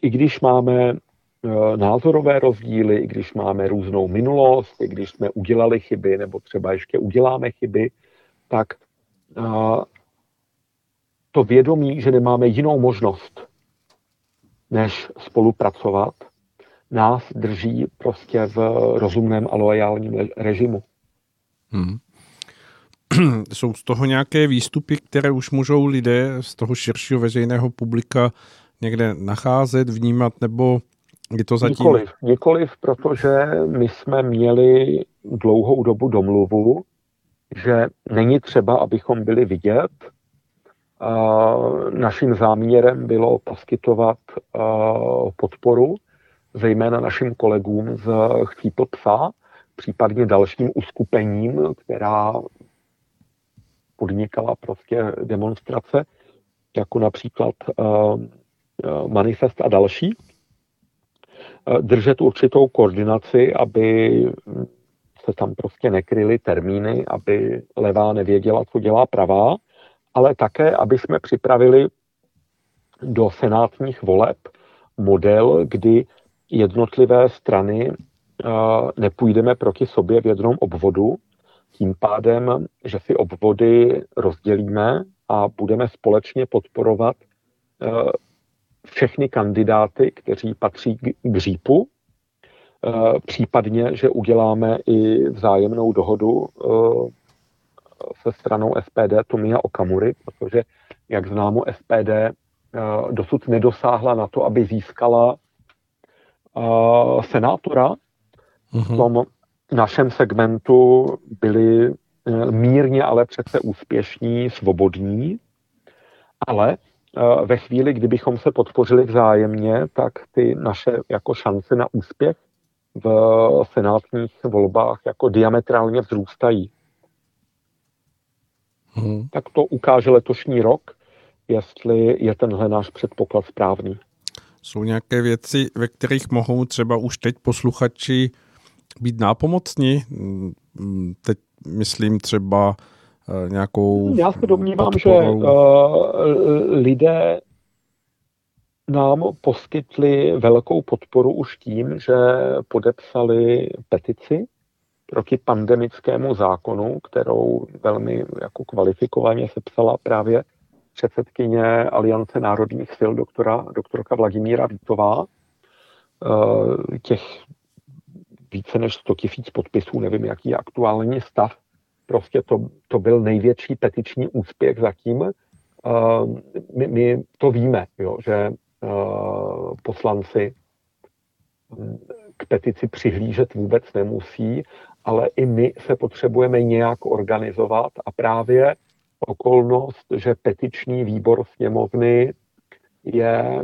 i když máme eh, názorové rozdíly, i když máme různou minulost, i když jsme udělali chyby, nebo třeba ještě uděláme chyby, tak to vědomí, že nemáme jinou možnost, než spolupracovat, nás drží prostě v rozumném a loajálním režimu. Hmm. Jsou z toho nějaké výstupy, které už můžou lidé z toho širšího veřejného publika někde nacházet, vnímat, nebo je to zatím? Nikoliv, nikoliv, protože my jsme měli dlouhou dobu domluvu, že není třeba, abychom byli vidět. Naším záměrem bylo poskytovat podporu zejména našim kolegům z Chcípl psa, případně dalším uskupením, která podnikala prostě demonstrace, jako například manifest a další, držet určitou koordinaci, aby se tam prostě nekryly termíny, aby levá nevěděla, co dělá pravá, ale také, aby jsme připravili do senátních voleb model, kdy jednotlivé strany nepůjdeme proti sobě v jednom obvodu, tím pádem, že si obvody rozdělíme a budeme společně podporovat všechny kandidáty, kteří patří k řípu, případně, že uděláme i vzájemnou dohodu se stranou SPD Tomia Okamury, protože, jak známo, SPD dosud nedosáhla na to, aby získala senátora mm-hmm. v tom našem segmentu byli e, mírně, ale přece úspěšní, svobodní, ale ve chvíli, kdybychom se podpořili vzájemně, tak ty naše jako šance na úspěch v senátních volbách jako diametrálně vzrůstají. Hmm. Tak to ukáže letošní rok, jestli je tenhle náš předpoklad správný. Jsou nějaké věci, ve kterých mohou třeba už teď posluchači být nápomocní? Teď myslím třeba nějakou Já se domnívám, podporou? že uh, lidé nám poskytli velkou podporu už tím, že podepsali petici proti pandemickému zákonu, kterou velmi jako kvalifikovaně sepsala právě předsedkyně Aliance národních sil doktora, doktorka Vladimíra Vítová. Eh, těch více než 100 tisíc podpisů, nevím, jaký je aktuální stav, prostě to, to byl největší petiční úspěch zatím. Eh, my, my to víme, jo, že eh, poslanci hm, k petici přihlížet vůbec nemusí, ale i my se potřebujeme nějak organizovat a právě okolnost, že petiční výbor sněmovny je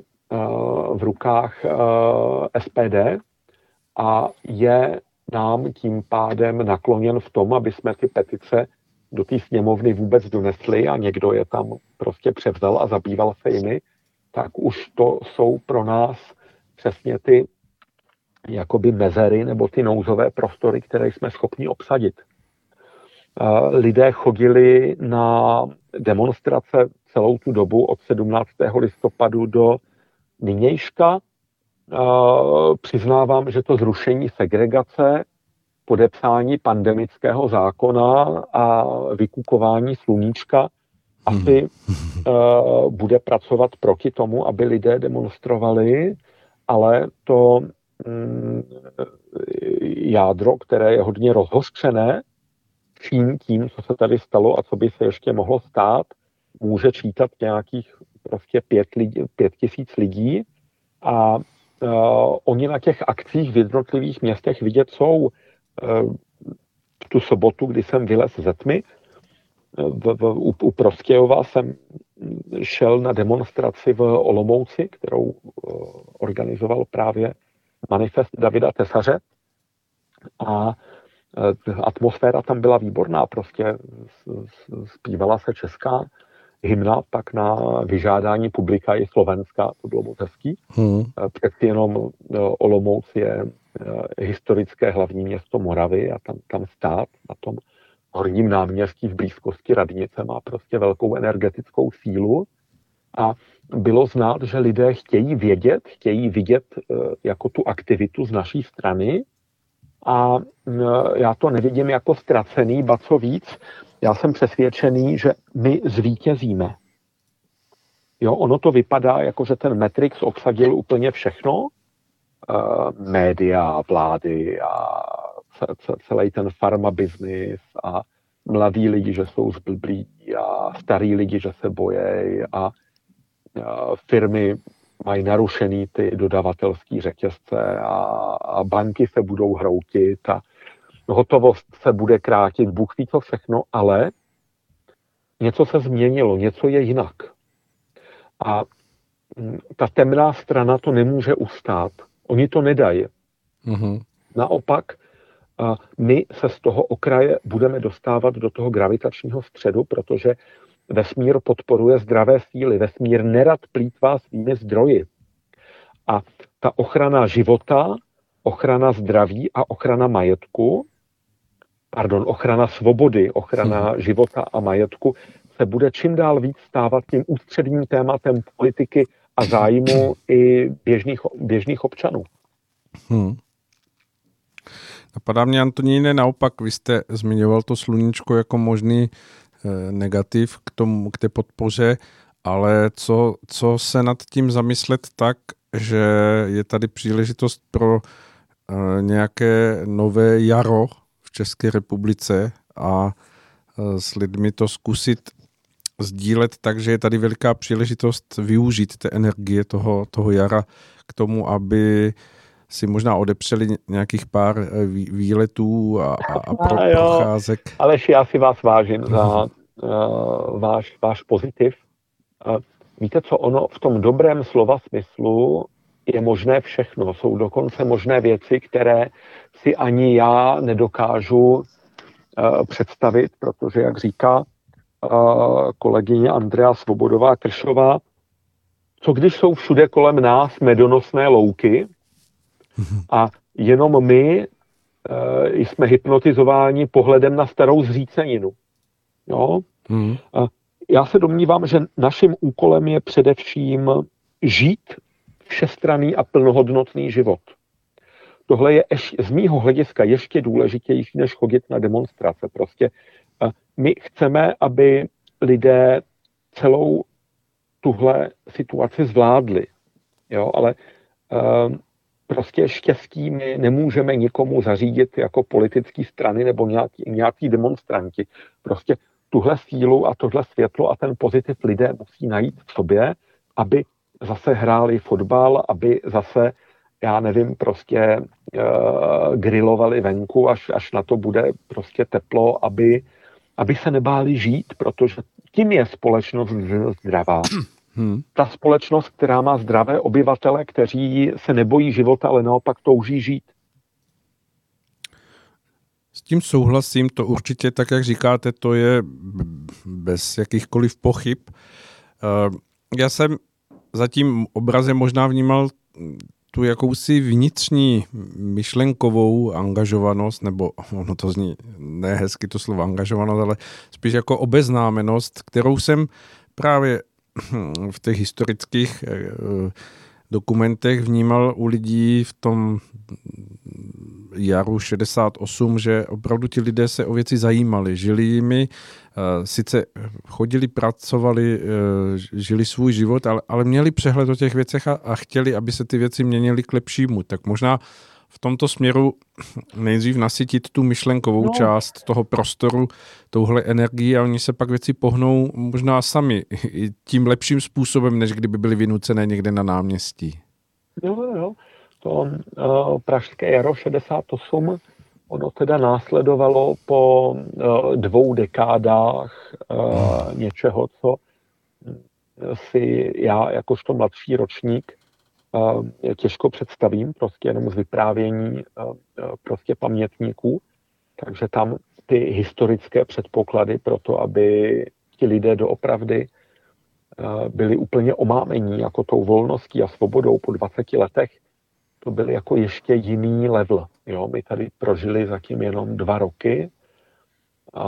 v rukách SPD a je nám tím pádem nakloněn v tom, aby jsme ty petice do té sněmovny vůbec donesli a někdo je tam prostě převzal a zabýval se jimi, tak už to jsou pro nás přesně ty jakoby mezery nebo ty nouzové prostory, které jsme schopni obsadit. Lidé chodili na demonstrace celou tu dobu od 17. listopadu do nynějška. Přiznávám, že to zrušení segregace, podepsání pandemického zákona a vykukování sluníčka asi hmm. bude pracovat proti tomu, aby lidé demonstrovali, ale to jádro, které je hodně rozhořčené, vším tím, co se tady stalo a co by se ještě mohlo stát, může čítat nějakých prostě pět, lidí, pět tisíc lidí a uh, oni na těch akcích v jednotlivých městech vidět jsou uh, tu sobotu, kdy jsem vylez ze tmy, v, v, u, u Prostějova jsem šel na demonstraci v Olomouci, kterou uh, organizoval právě manifest Davida Tesaře a Eh, atmosféra tam byla výborná, prostě zpívala se česká hymna, pak na vyžádání publika i slovenská, to bylo moc hezký. Hmm. Eh, přeci jenom eh, Olomouc je historické hlavní město Moravy a tam, tam stát na tom horním náměstí v blízkosti radnice má prostě velkou energetickou sílu a bylo znát, že lidé chtějí vědět, chtějí vidět jako tu aktivitu z naší strany, a já to nevidím jako ztracený, ba co víc, já jsem přesvědčený, že my zvítězíme. Jo, ono to vypadá, jako že ten Matrix obsadil úplně všechno, uh, média, vlády a celý ten farma business a mladí lidi, že jsou zblblí a starý lidi, že se bojejí a firmy mají narušený ty dodavatelské řetězce a, a banky se budou hroutit a hotovost se bude krátit, Bůh ví co všechno, ale něco se změnilo, něco je jinak. A ta temná strana to nemůže ustát. Oni to nedají. Mm-hmm. Naopak, my se z toho okraje budeme dostávat do toho gravitačního středu, protože Vesmír podporuje zdravé síly, vesmír nerad plítvá svými zdroji. A ta ochrana života, ochrana zdraví a ochrana majetku, pardon, ochrana svobody, ochrana hmm. života a majetku se bude čím dál víc stávat tím ústředním tématem politiky a zájmu i běžných, běžných občanů. Hmm. Napadá mě, Antoníne, naopak, vy jste zmiňoval to sluníčko jako možný negativ k, tomu, k té podpoře, ale co, co se nad tím zamyslet tak, že je tady příležitost pro uh, nějaké nové jaro v České republice a uh, s lidmi to zkusit sdílet tak, že je tady veliká příležitost využít té energie toho, toho jara k tomu, aby si možná odepřeli nějakých pár eh, výletů a, a, a pro, a procházek. Aleš, já si vás vážím za uh, váš, váš pozitiv. Uh, víte co, ono v tom dobrém slova smyslu je možné všechno. Jsou dokonce možné věci, které si ani já nedokážu uh, představit, protože, jak říká uh, kolegyně Andrea Svobodová Kršová, co když jsou všude kolem nás medonosné louky, a jenom my e, jsme hypnotizováni pohledem na starou zříceninu. Jo? Mm. Já se domnívám, že naším úkolem je především žít všestranný a plnohodnotný život. Tohle je eš, z mýho hlediska ještě důležitější, než chodit na demonstrace. Prostě my chceme, aby lidé celou tuhle situaci zvládli. Jo, ale uh, prostě štěstí my nemůžeme nikomu zařídit jako politické strany nebo nějaký, nějaký demonstranti. Prostě tuhle sílu a tohle světlo a ten pozitiv lidé musí najít v sobě, aby zase hráli fotbal, aby zase, já nevím, prostě uh, grilovali venku, až, až na to bude prostě teplo, aby, aby se nebáli žít, protože tím je společnost zdravá. Hmm. Ta společnost, která má zdravé obyvatele, kteří se nebojí života, ale naopak touží žít. S tím souhlasím, to určitě, tak jak říkáte, to je bez jakýchkoliv pochyb. Eh, já jsem za tím obrazem možná vnímal tu jakousi vnitřní myšlenkovou angažovanost, nebo ono to zní nehezky to slovo angažovanost, ale spíš jako obeznámenost, kterou jsem právě v těch historických eh, dokumentech vnímal u lidí v tom jaru 68, že opravdu ti lidé se o věci zajímali, žili jimi, eh, sice chodili, pracovali, eh, žili svůj život, ale, ale měli přehled o těch věcech a, a chtěli, aby se ty věci měnily k lepšímu. Tak možná v tomto směru nejdřív nasytit tu myšlenkovou no. část toho prostoru touhle energií a oni se pak věci pohnou možná sami tím lepším způsobem, než kdyby byly vynucené někde na náměstí. Jo, jo. To uh, Pražské jaro 68, ono teda následovalo po uh, dvou dekádách uh, něčeho, co si já jakožto mladší ročník těžko představím, prostě jenom z vyprávění prostě pamětníků. Takže tam ty historické předpoklady pro to, aby ti lidé doopravdy byli úplně omámení jako tou volností a svobodou po 20 letech, to byl jako ještě jiný level. Jo? My tady prožili zatím jenom dva roky. A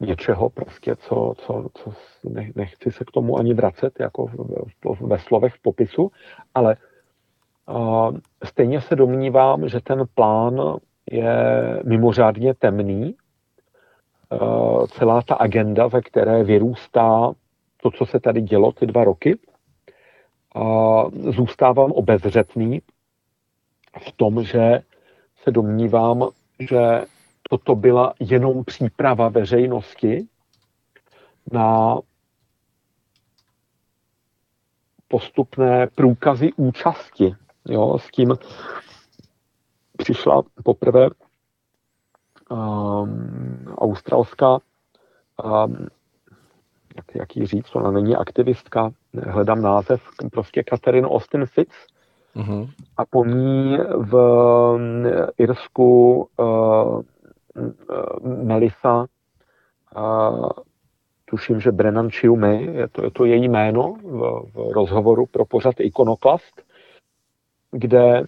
něčeho prostě, co, co, co nechci se k tomu ani vracet jako ve slovech v popisu, ale stejně se domnívám, že ten plán je mimořádně temný. Celá ta agenda, ve které vyrůstá to, co se tady dělo ty dva roky, zůstávám obezřetný v tom, že se domnívám, že toto byla jenom příprava veřejnosti na postupné průkazy účasti. Jo, s tím přišla poprvé um, australská, um, jak, jak jí říct, ona není aktivistka, hledám název, prostě Catherine Austin Fitz, uh-huh. a po ní v um, Irsku uh, Melissa, tuším, že Brennan Chiume, je to, je to její jméno v, v rozhovoru pro pořad Ikonoklast, kde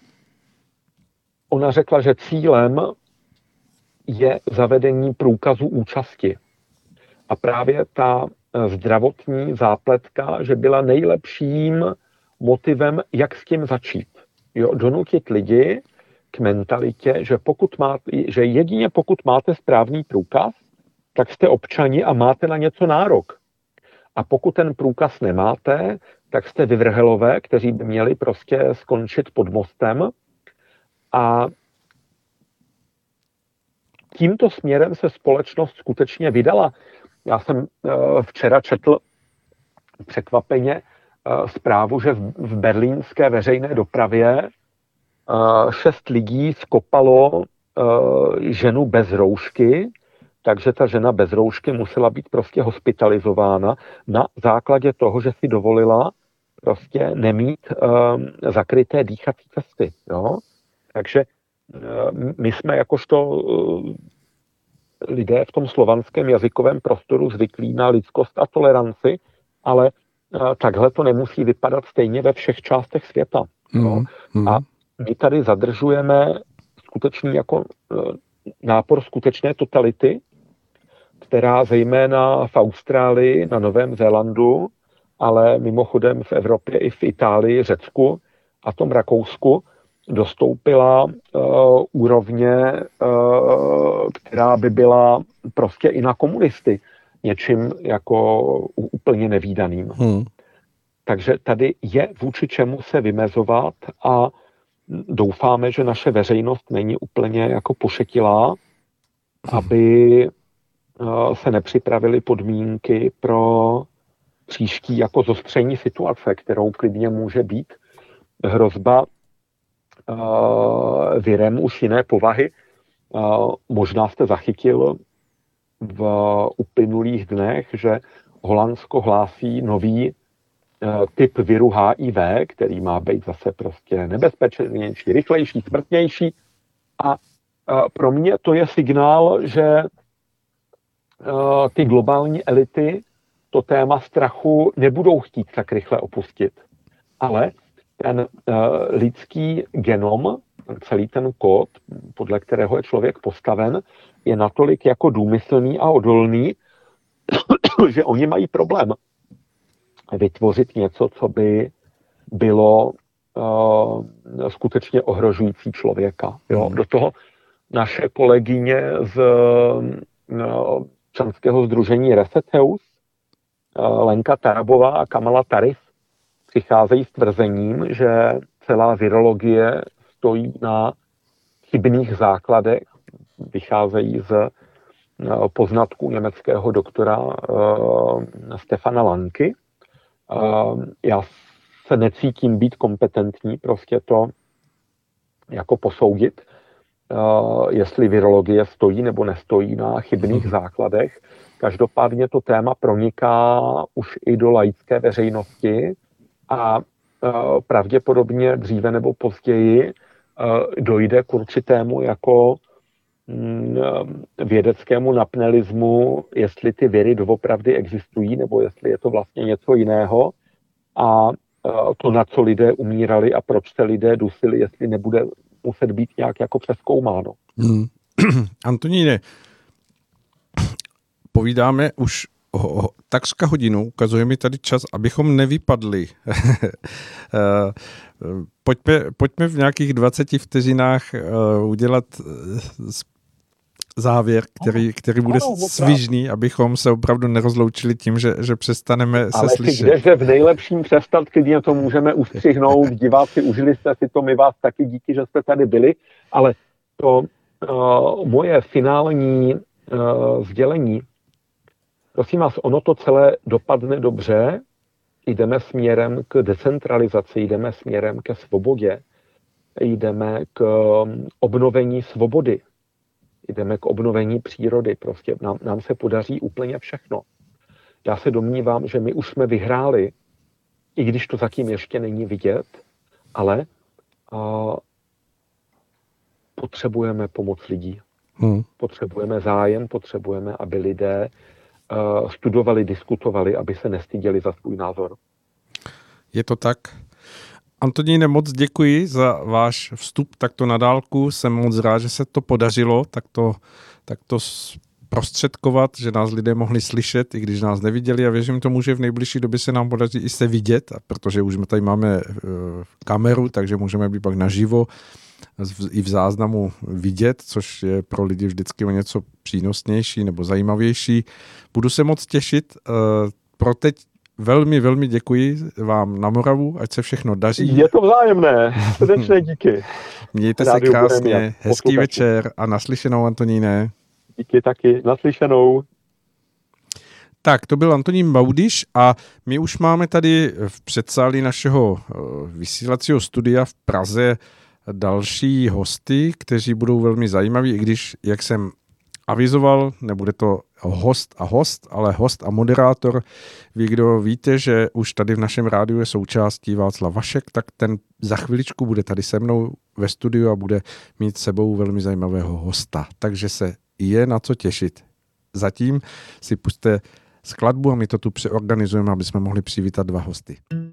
ona řekla, že cílem je zavedení průkazu účasti. A právě ta zdravotní zápletka, že byla nejlepším motivem, jak s tím začít. Jo, donutit lidi, k mentalitě, že, pokud máte, že jedině pokud máte správný průkaz, tak jste občani a máte na něco nárok. A pokud ten průkaz nemáte, tak jste vyvrhelové, kteří by měli prostě skončit pod mostem. A tímto směrem se společnost skutečně vydala. Já jsem uh, včera četl překvapeně uh, zprávu, že v berlínské veřejné dopravě šest lidí skopalo eh, ženu bez roušky, takže ta žena bez roušky musela být prostě hospitalizována na základě toho, že si dovolila prostě nemít um, zakryté dýchací cesty. Jo? Takže um, my jsme jakožto um, lidé v tom slovanském jazykovém prostoru zvyklí na lidskost a toleranci, ale uh, takhle to nemusí vypadat stejně ve všech částech světa. Mm, mm. A my tady zadržujeme skutečný jako nápor skutečné totality, která zejména v Austrálii, na Novém Zélandu, ale mimochodem v Evropě i v Itálii, Řecku a tom Rakousku dostoupila uh, úrovně, uh, která by byla prostě i na komunisty něčím jako úplně nevýdaným. Hmm. Takže tady je vůči čemu se vymezovat a doufáme, že naše veřejnost není úplně jako pošetilá, aby eh, se nepřipravili podmínky pro příští jako zostření situace, kterou klidně může být hrozba uh, virem už jiné povahy. Uh, možná jste zachytil v uplynulých dnech, že Holandsko hlásí nový typ viru HIV, který má být zase prostě nebezpečnější, rychlejší, smrtnější. A uh, pro mě to je signál, že uh, ty globální elity to téma strachu nebudou chtít tak rychle opustit. Ale ten lidský genom, celý ten kód, podle kterého je člověk postaven, je natolik jako důmyslný a odolný, že oni mají problém vytvořit něco, co by bylo uh, skutečně ohrožující člověka. Jo? Hmm. Do toho naše kolegyně z uh, občanského združení Reseteus, uh, Lenka Tarabová a Kamala Tarif, přicházejí s tvrzením, že celá virologie stojí na chybných základech, vycházejí z eh, poznatků německého doktora uh, Stefana Lanky. Uh, já se necítím být kompetentní prostě to jako posoudit, uh, jestli virologie stojí nebo nestojí na chybných hmm. základech. Každopádně to téma proniká už i do laické veřejnosti a pravděpodobně dříve nebo později dojde k určitému jako vědeckému napnelismu, jestli ty viry doopravdy existují, nebo jestli je to vlastně něco jiného. A to, na co lidé umírali a proč se lidé dusili, jestli nebude muset být nějak jako přeskoumáno. Hmm. Antoníne, povídáme už ho, takřka hodinu, ukazuje mi tady čas, abychom nevypadli. Eh, pojďme, pojďme v nějakých 20 vteřinách uh, udělat uh, závěr, který, který bude ano, svižný, abychom se opravdu nerozloučili tím, že, že přestaneme se Ale slyšet. Ale kde v nejlepším přestat, když to můžeme ustřihnout, diváci, užili jste si to, my vás taky díky, že jste tady byli, ale to uh, moje finální uh, sdělení. Prosím vás, ono to celé dopadne dobře, jdeme směrem k decentralizaci, jdeme směrem ke svobodě, jdeme k um, obnovení svobody, jdeme k obnovení přírody. Prostě nám, nám se podaří úplně všechno. Já se domnívám, že my už jsme vyhráli, i když to zatím ještě není vidět, ale a, potřebujeme pomoc lidí. Hmm. Potřebujeme zájem, potřebujeme, aby lidé Eh, studovali, diskutovali, aby se nestyděli za svůj názor. Je to tak. Antoníne, moc děkuji za váš vstup takto na dálku. Jsem moc rád, že se to podařilo takto, takto prostředkovat, že nás lidé mohli slyšet, i když nás neviděli a věřím tomu, že v nejbližší době se nám podaří i se vidět, protože už tady máme uh, kameru, takže můžeme být pak naživo i v záznamu vidět, což je pro lidi vždycky o něco přínosnější nebo zajímavější. Budu se moc těšit. Eh, pro teď velmi, velmi děkuji vám na Moravu, ať se všechno daří. Je to vzájemné. Srdečné díky. Mějte Rádiu se krásně, hezký večer a naslyšenou, Antoníne. Díky taky, naslyšenou. Tak, to byl Antonín Baudiš a my už máme tady v předsálí našeho eh, vysílacího studia v Praze další hosty, kteří budou velmi zajímaví, i když, jak jsem avizoval, nebude to host a host, ale host a moderátor. Vy, kdo víte, že už tady v našem rádiu je součástí Václav Vašek, tak ten za chviličku bude tady se mnou ve studiu a bude mít sebou velmi zajímavého hosta. Takže se je na co těšit. Zatím si puste skladbu a my to tu přeorganizujeme, aby jsme mohli přivítat dva hosty.